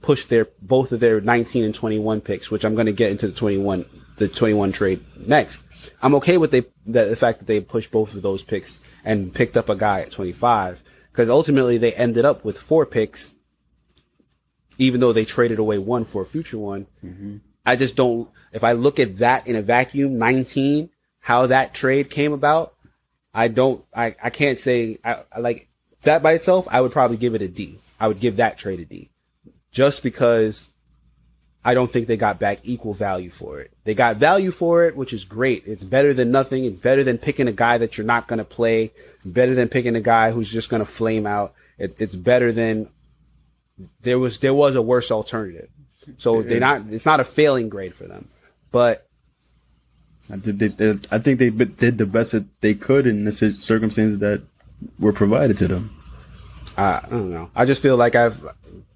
pushed their both of their 19 and 21 picks, which I'm going to get into the 21 the 21 trade next. I'm okay with they the, the fact that they pushed both of those picks and picked up a guy at 25 because ultimately they ended up with four picks, even though they traded away one for a future one. Mm-hmm. I just don't. If I look at that in a vacuum, 19, how that trade came about, I don't. I I can't say I, I like that by itself. I would probably give it a D. I would give that trade a D, just because I don't think they got back equal value for it. They got value for it, which is great. It's better than nothing. It's better than picking a guy that you're not going to play. Better than picking a guy who's just going to flame out. It, it's better than there was there was a worse alternative. So they're not it's not a failing grade for them, but I, did, they, they, I think they did the best that they could in the circumstances that were provided to them. I, I don't know. I just feel like I've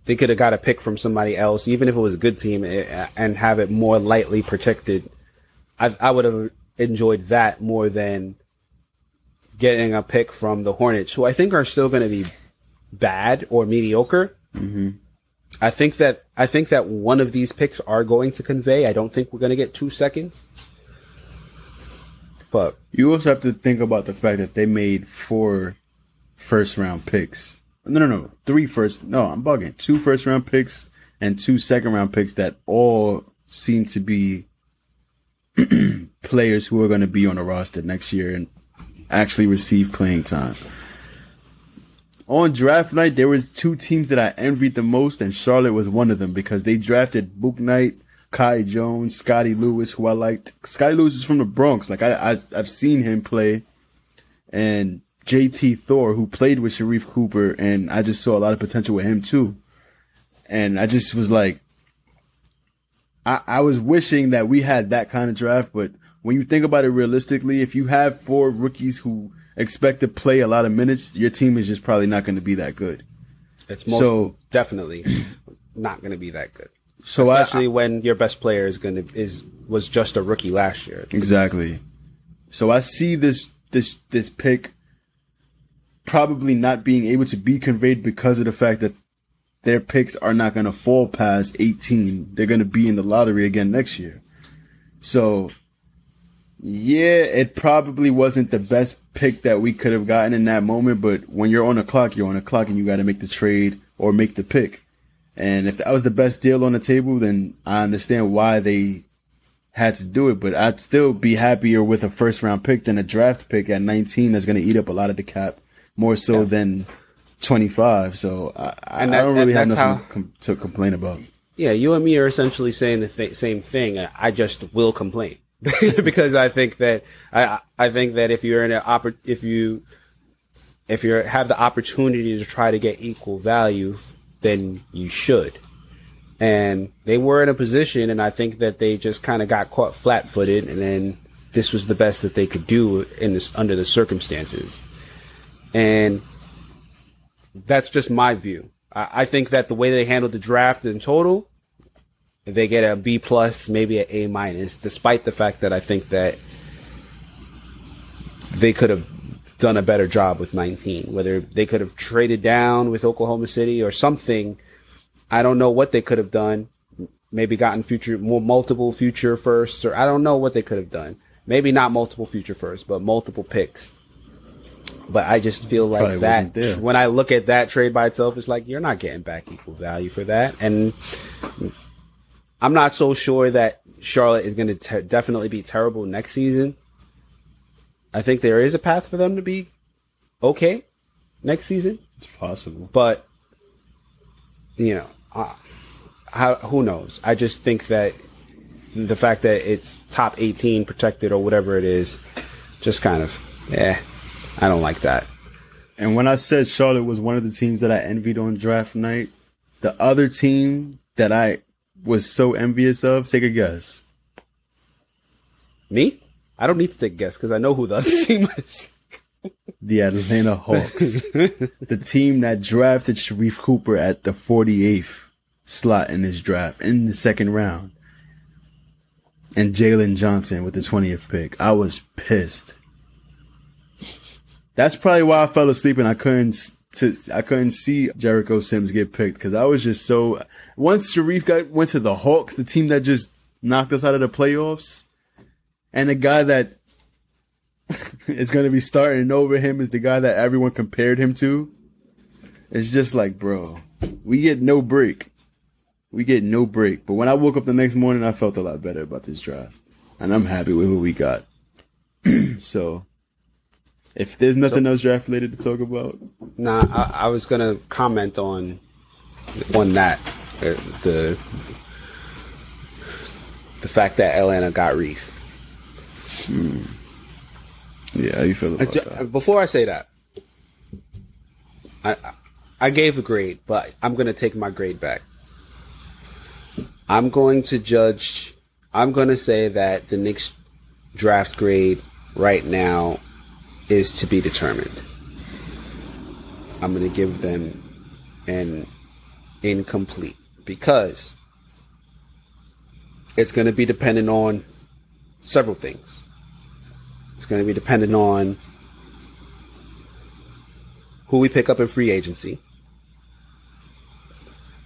they could have got a pick from somebody else, even if it was a good team, eh, and have it more lightly protected. I I would have enjoyed that more than getting a pick from the Hornets, who I think are still going to be bad or mediocre. Mm-hmm. I think that I think that one of these picks are going to convey. I don't think we're going to get two seconds, but You also have to think about the fact that they made four first round picks. No, no, no. Three first. No, I'm bugging. Two first round picks and two second round picks that all seem to be players who are going to be on the roster next year and actually receive playing time. On draft night, there was two teams that I envied the most, and Charlotte was one of them because they drafted Bouknight, Kai Jones, Scottie Lewis, who I liked. Scottie Lewis is from the Bronx. Like I, I I've seen him play, and JT Thor, who played with Sharife Cooper, and I just saw a lot of potential with him too. And I just was like, I, I was wishing that we had that kind of draft, but when you think about it realistically, if you have four rookies who expect to play a lot of minutes, your team is just probably not going to be that good. it's most So- definitely not going to be that good. So I- Especially when your best player is going to is was just a rookie last year. Exactly. So I see this this this pick probably not being able to be conveyed because of the fact that their picks are not going to fall past 18. They're going to be in the lottery again next year. So yeah, it probably wasn't the best pick that we could have gotten in that moment, but when you're on a clock, you're on a clock and you got to make the trade or make the pick. And if that was the best deal on the table, then I understand why they had to do it, but I'd still be happier with a first round pick than a draft pick at 19 that's going to eat up a lot of the cap more so than 25. So I, I, And I that- don't really have nothing how- com- to complain about. Yeah, you and me are essentially saying the th- same thing. I just will complain because I think that I I think that if you're in an oppor- if you if you have the opportunity to try to get equal value, then you should. And they were in a position, and I think that they just kind of got caught flat-footed, and then this was the best that they could do in this under the circumstances. And that's just my view. I, I think that the way they handled the draft in total, they get a B plus, maybe an A minus, despite the fact that I think that they could have done a better job with 19. Whether they could have traded down with Oklahoma City or something, I don't know what they could have done. Maybe gotten future more multiple future firsts, or I don't know what they could have done. Maybe not multiple future firsts, but multiple picks. But I just feel like Probably that when I look at that trade by itself, it's like you're not getting back equal value for that. And I'm not so sure that Charlotte is going to te- definitely be terrible next season. I think there is a path for them to be okay next season, It's possible. but you know, uh, how, who knows? I just think that the fact that it's top 18 protected or whatever it is, just kind of, eh, I don't like that. And when I said Charlotte was one of the teams that I envied on draft night, the other team that I was so envious of, take a guess. Me? I don't need to take a guess because I know who the other team is. The Atlanta Hawks. the team that drafted Sharife Cooper at the 48th slot in this draft in the second round. And Jalen Johnson with the 20th pick. I was pissed. That's probably why I fell asleep and I couldn't to I couldn't see Jericho Sims get picked because I was just so. Once Sharife got went to the Hawks, the team that just knocked us out of the playoffs, and the guy that is going to be starting over him is the guy that everyone compared him to. It's just like, bro, we get no break. We get no break. But when I woke up the next morning, I felt a lot better about this draft, and I'm happy with who we got. so, if there's nothing else draft related to talk about, Nah, I, I was gonna comment on on that uh, the the fact that Atlanta got Reef. Hmm. yeah, you feel about Ju- that? Before I say that, I I- I gave a grade, but I'm gonna take my grade back. I'm going to judge. I'm going to say that the Knicks draft grade right now is to be determined. I'm going to give them an incomplete because it's going to be dependent on several things. It's going to be dependent on who we pick up in free agency.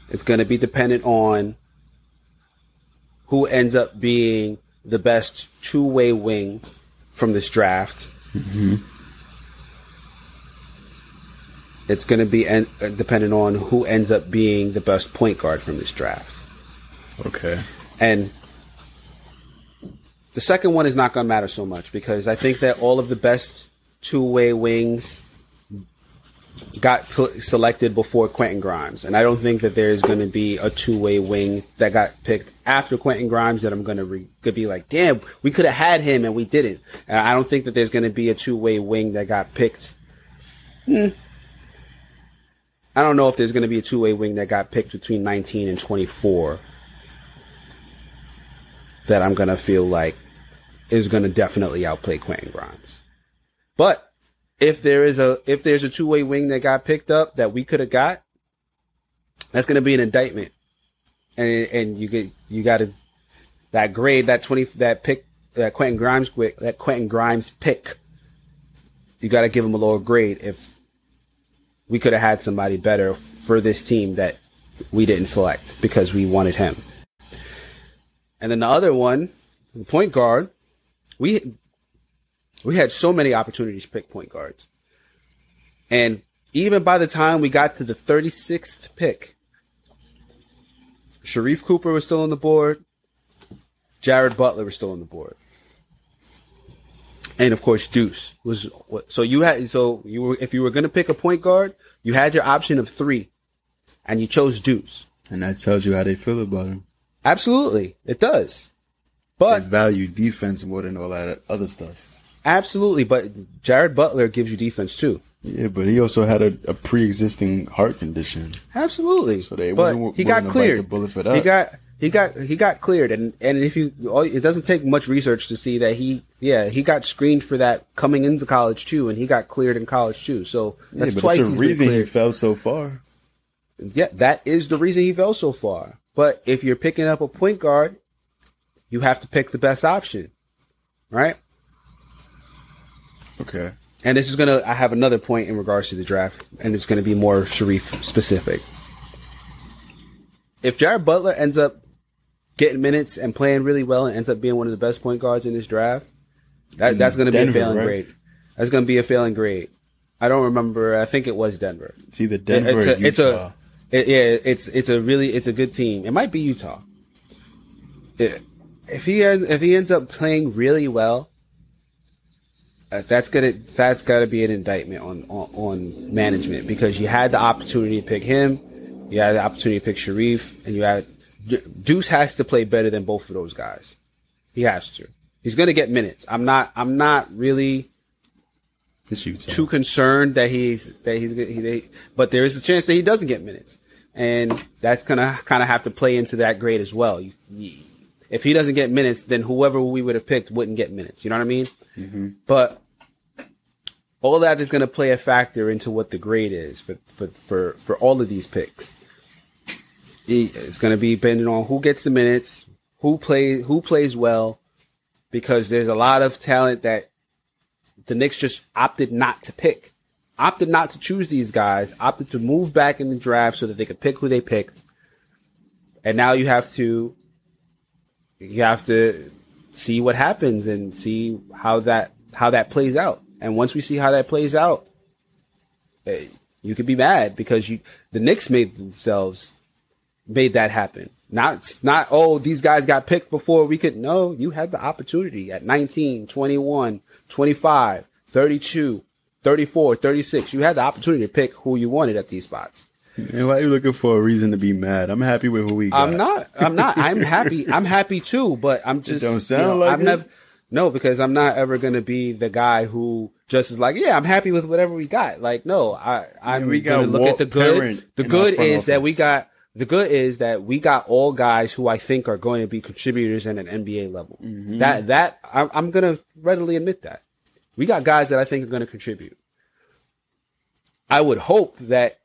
It's going to be dependent on who ends up being the best two way wing from this draft. It's going to be en- uh, dependent on who ends up being the best point guard from this draft. Okay. And the second one is not going to matter so much because I think that all of the best two way wings got selected before Quentin Grimes. And I don't think that there's going to be a two way wing that got picked after Quentin Grimes that I'm going to re- could be like, damn, we could have had him and we didn't. And I don't think that there's going to be a two way wing that got picked. Hmm. I don't know if there's going to be a two way wing that got picked between 19 and 24 that I'm gonna feel like is gonna definitely outplay Quentin Grimes. But if there is a if there's a two way wing that got picked up that we could have got, that's gonna be an indictment, and and you get you got to that grade that twenty that pick that Quentin Grimes quick that Quentin Grimes pick. You got to give him a lower grade if we could have had somebody better for this team that we didn't select because we wanted him. And then the other one, the point guard, we we had so many opportunities to pick point guards. And even by the time we got to the 36th pick, Sharife Cooper was still on the board. Jared Butler was still on the board. And of course, Deuce was so you had so you were if you were going to pick a point guard, you had your option of 3 and you chose Deuce. And that tells you how they feel about him. Absolutely, it does. They But value defense more than all that other stuff. Absolutely, but Jared Butler gives you defense too. Yeah, but he also had a, a pre-existing heart condition. Absolutely. So they but he got cleared. the bullet for He got he got he got cleared, and and if you all- it doesn't take much research to see that he yeah he got screened for that coming into college too, and he got cleared in college too. So Yeah, that's but twice a been reason he fell so far. yeah, that is the reason he fell so far. But if you're picking up a point guard, you have to pick the best option, right? Okay. And this is gonna. I have another point in regards to the draft, and it's gonna be more Sharife specific. If Jared Butler ends up getting minutes and playing really well, and ends up being one of the best point guards in this draft, that, that's gonna Denver, be a failing right? grade. That's gonna be a failing grade. I don't remember. I think it was Denver. It's either Denver it's or a, Utah. it's a, it- yeah, it's it's a really it's a good team. It might be Utah. It- if he has, if he ends up playing really well, Uh, that's gonna that's got to be an indictment on, on on management because you had the opportunity to pick him, you had the opportunity to pick Sharife, and you had Deuce has to play better than both of those guys. He has to. He's gonna get minutes. I'm not. I'm not really too concerned that he's that he's he, they, but there is a chance that he doesn't get minutes, and that's gonna kind of have to play into that grade as well. You, you, if he doesn't get minutes, then whoever we would have picked wouldn't get minutes. You know what I mean? But all that is going to play a factor into what the grade is for for for, for all of these picks. It's going to be depending on who gets the minutes, who plays who plays well, because there's a lot of talent that the Knicks just opted not to pick, opted not to choose these guys, opted to move back in the draft so that they could pick who they picked. And now you have to, you have to see what happens and see how that how that plays out. And once we see how that plays out, eh, you could be mad because you the Knicks made themselves made that happen. Not not oh these guys got picked before we could no, you had the opportunity at 19, 21, 25, 32, 34, 36. You had the opportunity to pick who you wanted at these spots. And why are you looking for a reason to be mad? I'm happy with who we got. I'm not. I'm not. I'm happy. I'm happy too. But I'm just. don't sound you know, like I'm it. never. No, because I'm not ever going to be the guy who just is like, yeah, I'm happy with whatever we got. Like, no, I, I'm we got going to look Walt at the good. The good is that we got. The good is that we got all guys who I think are going to be contributors at an NBA level. Mm-hmm. That that I'm, I'm going to readily admit that we got guys that I think are going to contribute. I would hope that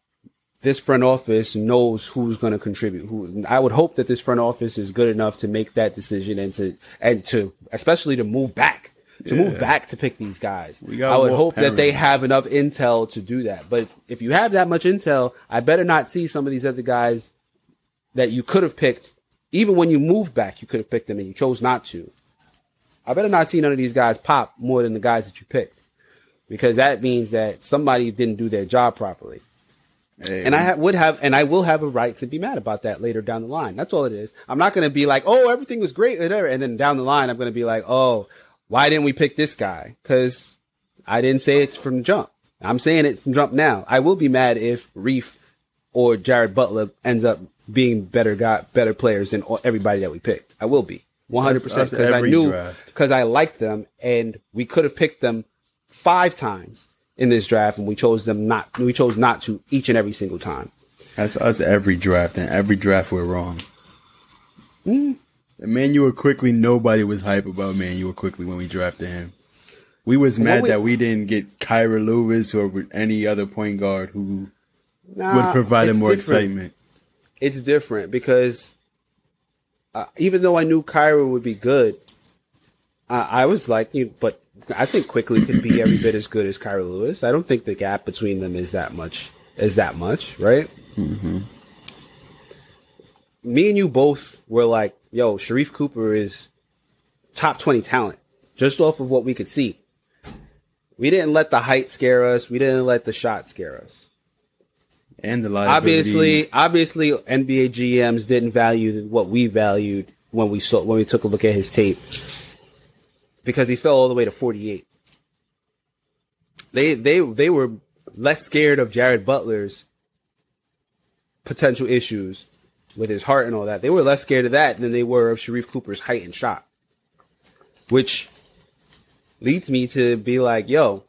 this front office knows who's going to contribute. Who I would hope that this front office is good enough to make that decision and to and to especially to move back to move back to pick these guys. I would hope that they have enough intel to do that. But if you have that much intel, I better not see some of these other guys that you could have picked. Even when you moved back, you could have picked them and you chose not to. I better not see none of these guys pop more than the guys that you picked. Because that means that somebody didn't do their job properly. Hey, And I ha- would have, and I will have a right to be mad about that later down the line. That's all it is. I'm not going to be like, oh, everything was great, whatever. And then down the line, I'm going to be like, oh, why didn't we pick this guy? Because I didn't say it's from jump. I'm saying it from jump now. I will be mad if Reef or Jared Butler ends up being better got better players than all, everybody that we picked. I will be 100 percent because I knew because I liked them and we could have picked them five times in this draft and we chose them not. We chose not to each and every single time. That's us every draft, and every draft we're wrong. Mm. Immanuel Quickley, nobody was hype about Immanuel Quickley when we drafted him. We was mad we- that we didn't get Kira Lewis or any other point guard who Nah, would provide more different. excitement. It's different because uh, even though I knew Kira would be good, I, I was like, you, but I think Quickley could be every bit as good as Kira Lewis. I don't think the gap between them is that much. Is that much, right? Mm-hmm. Me and you both were like, "Yo, Sharife Cooper is top twenty talent," just off of what we could see. We didn't let the height scare us. We didn't let the shot scare us And the liability. obviously, obviously, NBA GMs didn't value what we valued when we saw when we took a look at his tape because he fell all the way to 48. They they they were less scared of Jared Butler's potential issues with his heart and all that. They were less scared of that than they were of Sharife Cooper's height and shot, which leads me to be like, yo,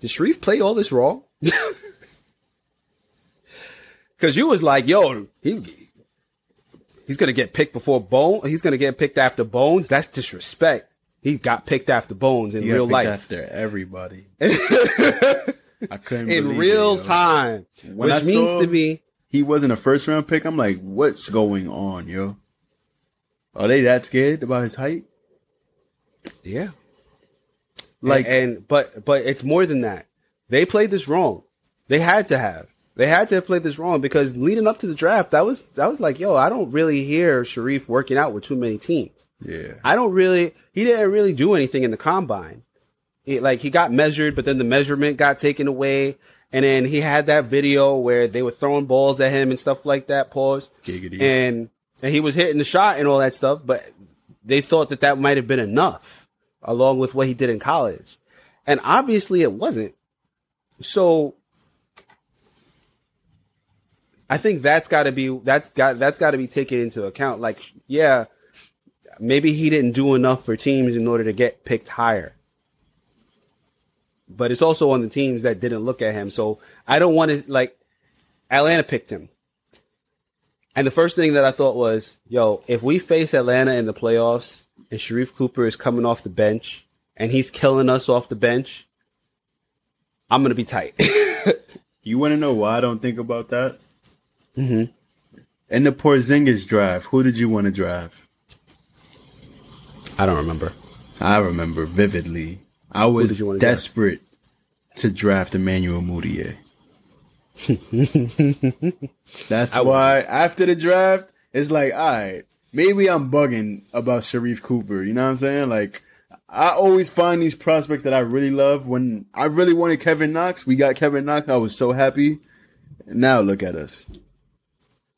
did Sharife play all this wrong? Because you was like, yo, he he's gonna get picked before Bone. He's gonna get picked after Bones. That's disrespect. He got picked after Bones in He real life, after everybody. I couldn't in real it, time, When which I means saw- to me, He wasn't a first round pick. I'm like, what's going on, yo? Are they that scared about his height? yeah. Like, and, and but but it's more than that. They played this wrong. They had to have. They had to have played this wrong because leading up to the draft, that was that was like, yo, I don't really hear Sharife working out with too many teams. yeah. I don't really. He didn't really do anything in the combine. He, like he got measured, but then the measurement got taken away, and then he had that video where they were throwing balls at him and stuff like that. Pause. Giggity. And and he was hitting the shot and all that stuff, but they thought that that might have been enough, along with what he did in college, and obviously it wasn't. So I think that's got to be that's got that's got to be taken into account. Like, yeah, maybe he didn't do enough for teams in order to get picked higher. But it's also on the teams that didn't look at him. So I don't want to like Atlanta picked him. And the first thing that I thought was, yo, if we face Atlanta in the playoffs and Sharife Cooper is coming off the bench and he's killing us off the bench, I'm to be tight. You want to know why I don't think about that? Mm-hmm. In the Porzingis draft, who did you want to draft? I don't remember. I remember vividly. I was did you wanna draft? desperate to draft Emmanuel Mudiay. That's why after the draft, it's like, all right, maybe I'm bugging about Sharife Cooper. You know what I'm saying? Like, I always find these prospects that I really love. When I really wanted Kevin Knox, we got Kevin Knox. I was so happy. Now look at us.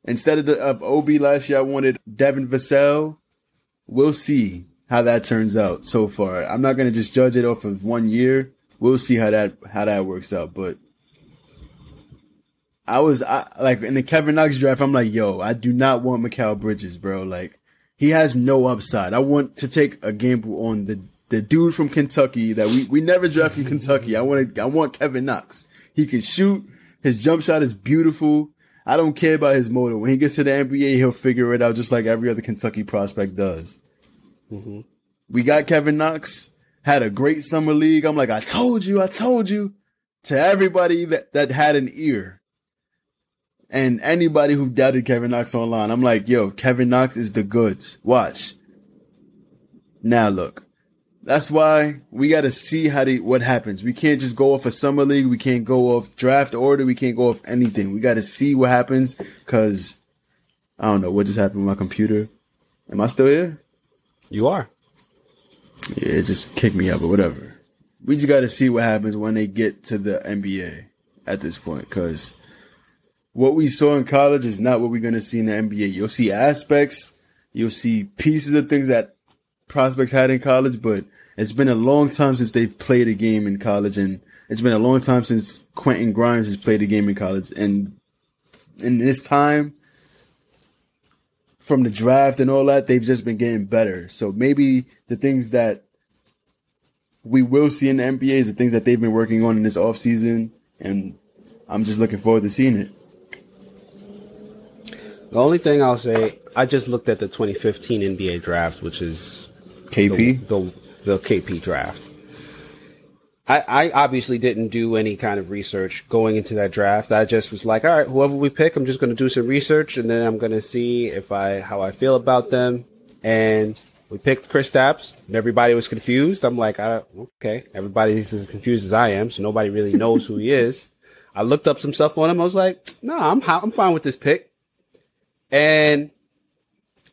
Instead of, the, of OB last year, I wanted Devin Vassell. We'll see how that turns out so far. I'm not gonna just judge it off of one year. We'll see how that how that works out. But I was I, like in the Kevin Knox draft. I'm like, yo, I do not want Mikal Bridges, bro. Like he has no upside. I want to take a gamble on the the dude from Kentucky that we we never draft from Kentucky. I want I want Kevin Knox. He can shoot. His jump shot is beautiful. I don't care about his motor. When he gets to the NBA, he'll figure it out just like every other Kentucky prospect does. Mm-hmm. We got Kevin Knox, had a great summer league. I'm like, I told you, I told you to everybody that, that had an ear and anybody who doubted Kevin Knox online. I'm like, yo, Kevin Knox is the goods. Watch. Now look, that's why we got to see how they, what happens. We can't just go off a summer league. We can't go off draft order. We can't go off anything. We got to see what happens because I don't know what just happened with my computer. Am I still here? You are. Yeah, it just kicked me out, but whatever. We just got to see what happens when they get to the NBA at this point, because what we saw in college is not what we're going to see in the NBA. You'll see aspects, you'll see pieces of things that prospects had in college, but it's been a long time since they've played a game in college, and it's been a long time since Quentin Grimes has played a game in college. And in this time, from the draft and all that, they've just been getting better. So maybe the things that we will see in the NBA is the things that they've been working on in this offseason, and I'm just looking forward to seeing it. The only thing I'll say, I just looked at the 2015 NBA draft, which is the, KP, the, the KP draft. I, I obviously didn't do any kind of research going into that draft. I just was like, all right, whoever we pick, I'm just going to do some research and then I'm going to see if I how I feel about them. And we picked Kristaps, and everybody was confused. I'm like, I, okay, everybody's as confused as I am, so nobody really knows who he is. I looked up some stuff on him. I was like, no, I'm I'm fine with this pick. And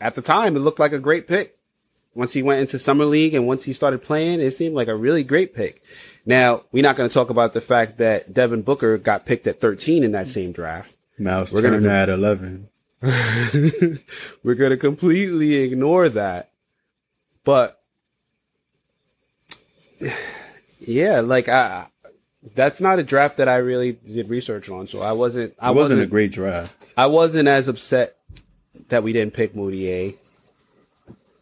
at the time, it looked like a great pick. Once he went into summer league and once he started playing, it seemed like a really great pick. Now, we're not going to talk about the fact that Devin Booker got picked at 13 in that same draft. Mouse We're gonna at 11. We're going to completely ignore that. But yeah, like I that's not a draft that I really did research on, so I wasn't I It wasn't wasn't a great draft. I wasn't as upset that we didn't pick Mudiay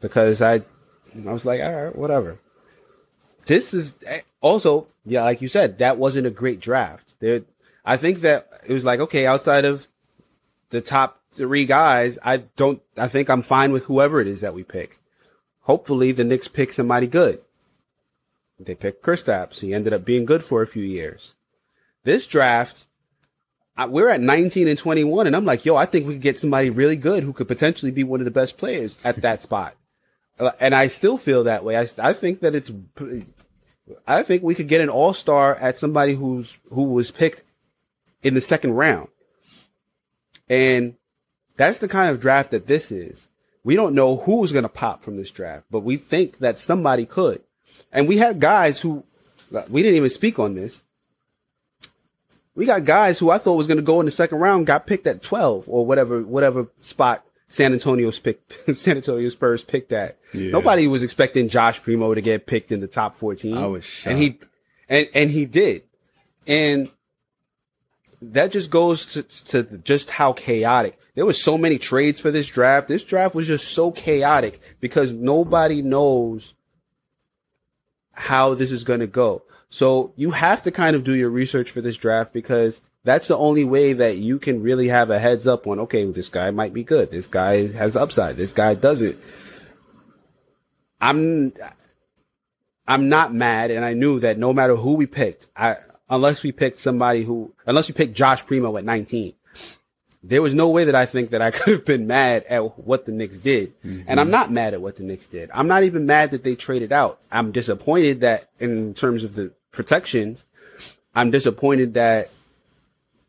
because I I was like, all right, whatever. This is also, yeah, like you said, that wasn't a great draft. There, I think that it was like, okay, outside of the top three guys, I don't, I think I'm fine with whoever it is that we pick. Hopefully the Knicks pick somebody good. They picked Kristaps. He ended up being good for a few years. This draft, we're at 19 and 21 and I'm like, yo, I think we could get somebody really good who could potentially be one of the best players at that spot. Uh, And I still feel that way. I, I think that it's, I think we could get an all star at somebody who's, who was picked in the second round. And that's the kind of draft that this is. We don't know who's going to pop from this draft, but we think that somebody could. And we have guys who, we didn't even speak on this. We got guys who I thought was going to go in the second round, got picked at 12 or whatever, whatever spot San Antonio's picked, San Antonio Spurs picked at. Yeah. Nobody was expecting Josh Primo to get picked in the top 14. I was shocked. And he, and, and he did. And that just goes to, to just how chaotic. There was so many trades for this draft. This draft was just so chaotic because nobody knows how this is going to go. So you have to kind of do your research for this draft because that's the only way that you can really have a heads up on, okay, this guy might be good. This guy has upside. This guy does it. I'm, I'm not mad. And I knew that no matter who we picked, I, unless we picked somebody who, unless we picked Josh Primo at 19, there was no way that I think that I could have been mad at what the Knicks did. And I'm mm-hmm. not mad at what the Knicks did. I'm not even mad that they traded out. I'm disappointed that in terms of the protections, I'm disappointed that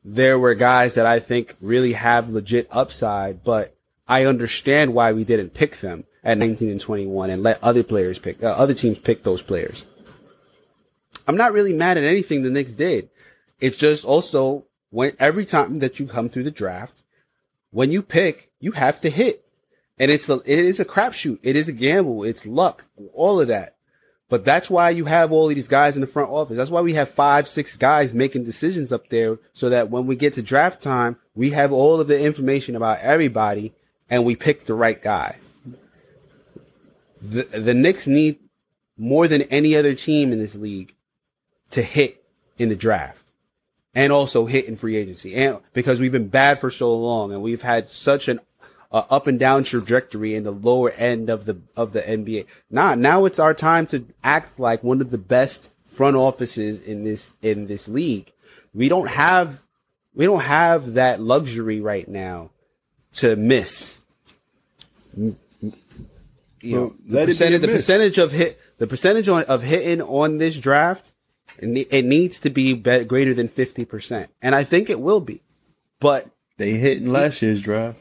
there were guys that I think really have legit upside, but I understand why we didn't pick them at 19 and 21 and let other players pick, uh, other teams pick those players. I'm not really mad at anything the Knicks did. It's just also when every time that you come through the draft, when you pick, you have to hit. And it's a, it is a crapshoot. It is a gamble. It's luck, all of that. But that's why you have all of these guys in the front office. That's why we have five, six guys making decisions up there so that when we get to draft time, we have all of the information about everybody and we pick the right guy. The, the Knicks need more than any other team in this league to hit in the draft and also hit in free agency. And because we've been bad for so long and we've had such an uh, up and down trajectory in the lower end of the of the NBA. Nah, now it's our time to act like one of the best front offices in this in this league. We don't have we don't have that luxury right now to miss. You know, Well, the let it be a percentage, the percentage of hit, the percentage on, of hitting on this draft, it, ne- it needs to be, be greater than fifty percent, and I think it will be. But They hit in last year's draft.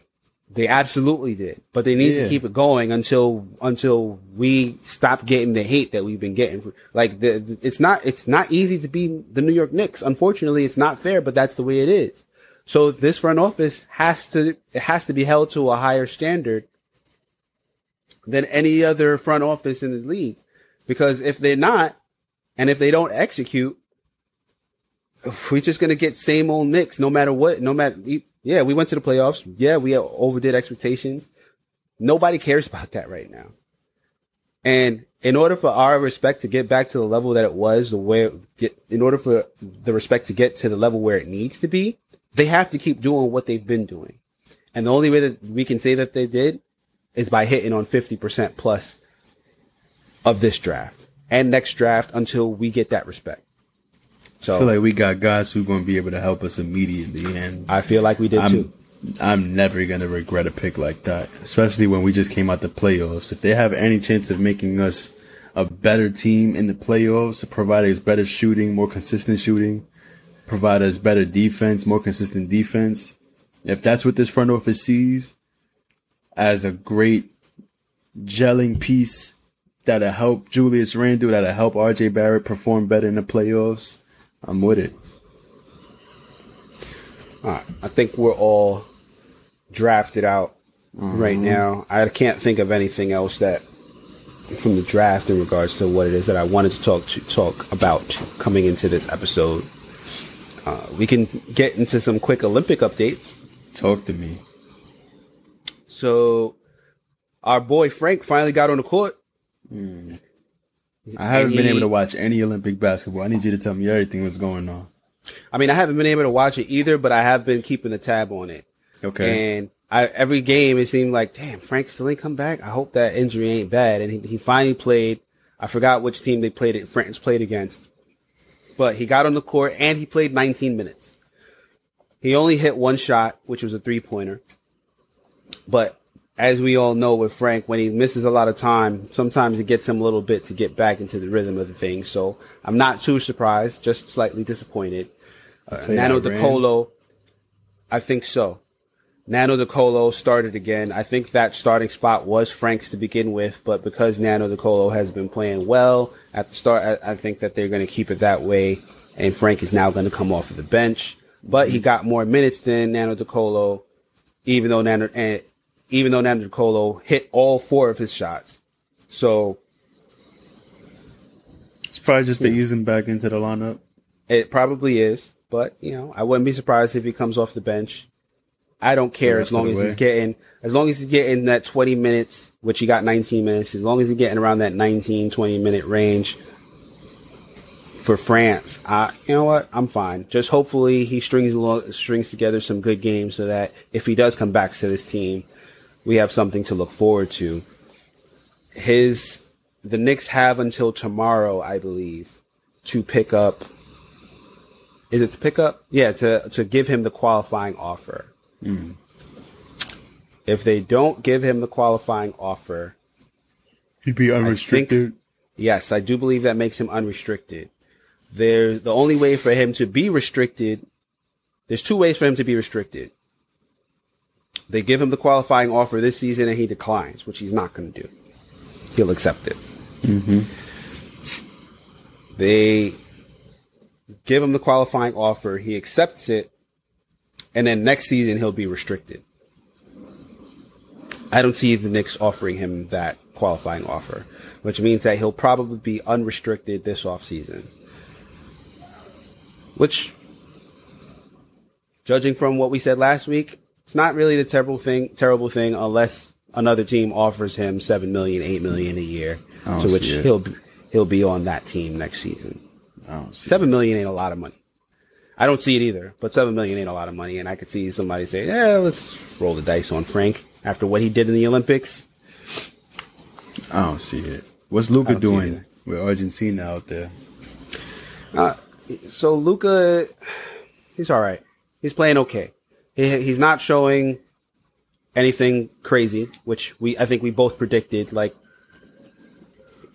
They absolutely did, but they need Yeah. to keep it going until until we stop getting the hate that we've been getting. Like the, the- it's not it's not easy to be the New York Knicks. Unfortunately, it's not fair, but that's the way it is. So this front office has to it has to be held to a higher standard than any other front office in the league, because if they're not, and if they don't execute, we're just gonna get same old Knicks no matter what. No matter, yeah, we went to the playoffs. Yeah, we overdid expectations. Nobody cares about that right now. And in order for our respect to get back to the level that it was, the way, get, in order for the respect to get to the level where it needs to be, they have to keep doing what they've been doing. And the only way that we can say that they did is by hitting on 50% plus of this draft and next draft until we get that respect. So I feel like we got guys who are going to be able to help us immediately, and I feel like we did too. I'm I'm never going to regret a pick like that, especially when we just came out the playoffs. If they have any chance of making us a better team in the playoffs, provide us better shooting, more consistent shooting, provide us better defense, more consistent defense. If that's what this front office sees as a great gelling piece that'll help Julius Randle, that'll help RJ Barrett perform better in the playoffs, I'm with it. All right. I think we're all drafted out right now. I can't think of anything else that from the draft in regards to what it is that I wanted to talk to talk about coming into this episode. Uh, we can get into some quick Olympic updates. Talk to me. So, our boy Frank finally got on the court. I haven't been able to watch any Olympic basketball. I need you to tell me everything that's going on. I mean, I haven't been able to watch it either, but I have been keeping a tab on it. Okay. And I, every game, it seemed like, damn, Frank still ain't come back. I hope that injury ain't bad. And he, he finally played. I forgot which team they played it. France played against, but he got on the court and he played 19 minutes. He only hit one shot, which was a three pointer. But as we all know with Frank, when he misses a lot of time, sometimes it gets him a little bit to get back into the rhythm of the thing. So I'm not too surprised, just slightly disappointed. Uh, Nano Iran? De Colo, I think so. Nando DeColo started again. I think that starting spot was Frank's to begin with, but because Nando DeColo has been playing well at the start, I, I think that they're going to keep it that way. And Frank is now going to come off of the bench, but he got more minutes than Nando DeColo, even though Nando and even though Nando DeColo hit all four of his shots. So It's probably just to ease him back into the lineup. It probably is, but you know, I wouldn't be surprised if he comes off the bench. I don't care as long as way. he's getting as long as he's getting that 20 minutes, which he got 19 minutes, as long as he's getting around that 19 20 minute range for France. I you know what? I'm fine. Just hopefully he strings along, strings together some good games so that if he does come back to this team, we have something to look forward to. His the Knicks have until tomorrow, I believe, to pick up is it to pick up? Yeah, to to give him the qualifying offer. Mm-hmm. If they don't give him the qualifying offer, He'd be unrestricted. yes, I do believe that makes him unrestricted. There, the only way for him to be restricted, there's two ways for him to be restricted. They give him the qualifying offer this season and he declines, which he's not going to do. He'll accept it. Mm-hmm. They give him the qualifying offer, he accepts it, and then next season he'll be restricted. I don't see the Knicks offering him that qualifying offer, which means that he'll probably be unrestricted this offseason. Which, judging from what we said last week, it's not really the terrible thing, terrible thing unless another team offers him seven million, eight million a year, to which it. he'll be, he'll be on that team next season. I don't see Seven million ain't a lot of money. I don't see it either, but seven million ain't a lot of money, and I could see somebody say, "Yeah, let's roll the dice on Frank after what he did in the Olympics." I don't see it. What's Luca it doing with Argentina out there? Uh, so Luca, he's all right. He's playing okay. He, he's not showing anything crazy, which we I think we both predicted. Like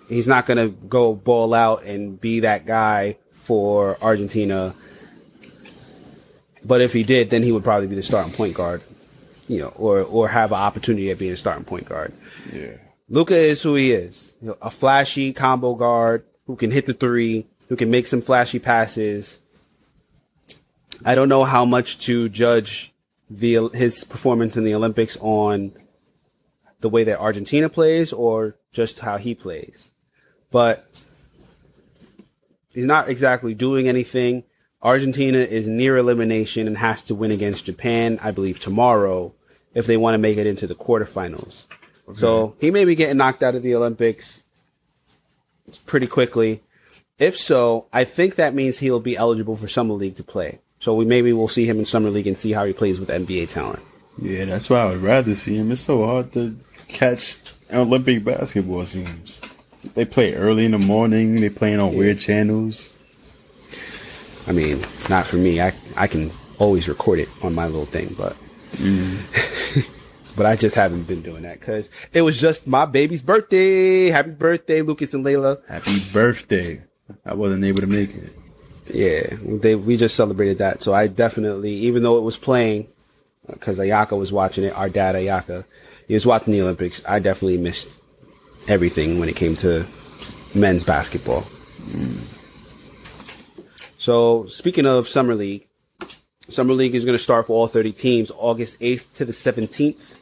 he's not gonna go ball out and be that guy for Argentina. But if he did, then he would probably be the starting point guard, you know, or or have an opportunity at being a starting point guard. Yeah. Luca is who he is. You know, a flashy combo guard who can hit the three, who can make some flashy passes. I don't know how much to judge the his performance in the Olympics on the way that Argentina plays or just how he plays. But he's not exactly doing anything. Argentina is near elimination and has to win against Japan, I believe, tomorrow if they want to make it into the quarterfinals. So he may be getting knocked out of the Olympics pretty quickly. If so, I think that means he'll be eligible for summer league to play. So we maybe we'll see him in summer league and see how he plays with NBA talent. Yeah, that's why I would rather see him. It's so hard to catch Olympic basketball seems. They play early in the morning. They playing on weird channels. I mean, not for me. I I can always record it on my little thing, but mm. but I just haven't been doing that because it was just my baby's birthday. Happy birthday, Lucas and Layla. Happy birthday! I wasn't able to make it. Yeah, they we just celebrated that. So I definitely, even though it was playing, uh, because Ayaka was watching it, our dad Ayaka, he was watching the Olympics. I definitely missed everything when it came to men's basketball. So speaking of summer league, summer league is going to start for all 30 teams August 8th to the 17th.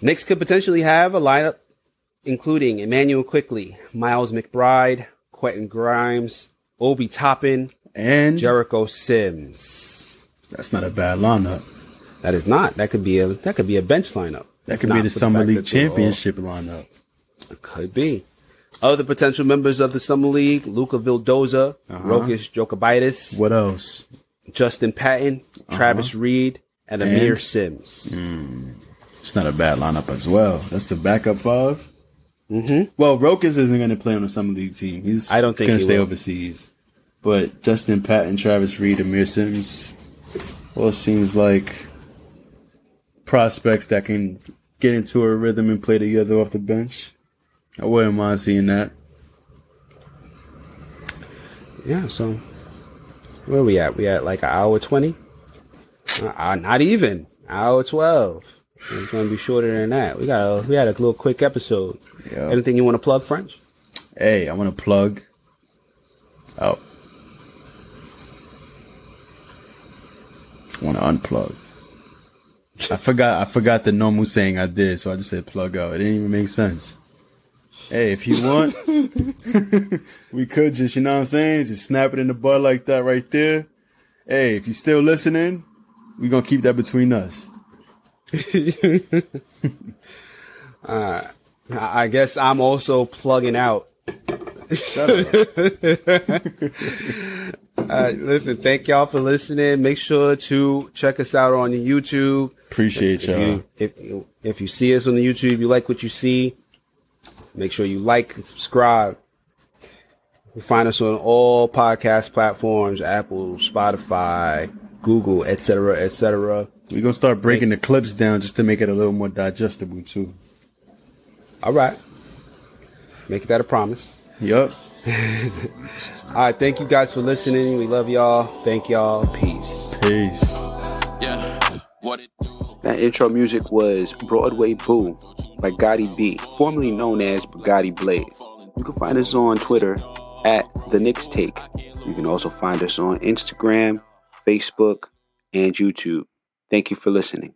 Knicks could potentially have a lineup including Immanuel Quickley, Miles McBride, Quentin Grimes, Obi Toppin, And Jericho Sims. that's not a bad lineup. That is not. That could be a that could be a bench lineup. That could be the Summer League Championship lineup. It could be. Other potential members of the Summer League: Luca Vildoza, uh-huh. Rokas Jokubaitis, What else? Justin Patton, uh-huh. Travis Reed, and Aamir And? Simms. Hmm. It's not a bad lineup as well. That's the backup 5 Mm-hmm. Well, Rokas isn't going to play on the summer league team. He's I don't think going to stay will. overseas. But Justin Patton, Travis Reed, Aamir Simms, well, it seems like prospects that can get into a rhythm and play together off the bench. I wouldn't mind seeing that. Yeah. So where we at? We at like an hour twenty? Uh, uh, not even hour twelve. It's gonna be shorter than that. We got a, we had a little quick episode. Yeah. Anything you want to plug, French? Hey, I want to plug. Oh. want to unplug. I forgot. I forgot the normal saying I did, so I just said plug out. It didn't even make sense. Hey, if you want, we could just, you know what I'm saying, just snap it in the butt like that right there. Hey, if you're still listening, we're gonna keep that between us. I I guess I'm also plugging out. Uh, listen, thank y'all for listening. Make sure to check us out on the YouTube. Appreciate If y'all. you, if, you- if you see us on the YouTube, you like what you see, make sure you like and subscribe. You find us on all podcast platforms, Apple, Spotify, Google, etc., etc. We're gonna start breaking the clips down just to make it a little more digestible too. All right. Make that a promise. Yup. All right. Thank you guys for listening. We love y'all. Thank y'all. Peace. Peace. Yeah, what it do? That intro music was Broadway Boo by Gotti B, formerly known as Bugatti Blade. You can find us on Twitter at The Knicks Take. You can also find us on Instagram, Facebook, and YouTube. Thank you for listening.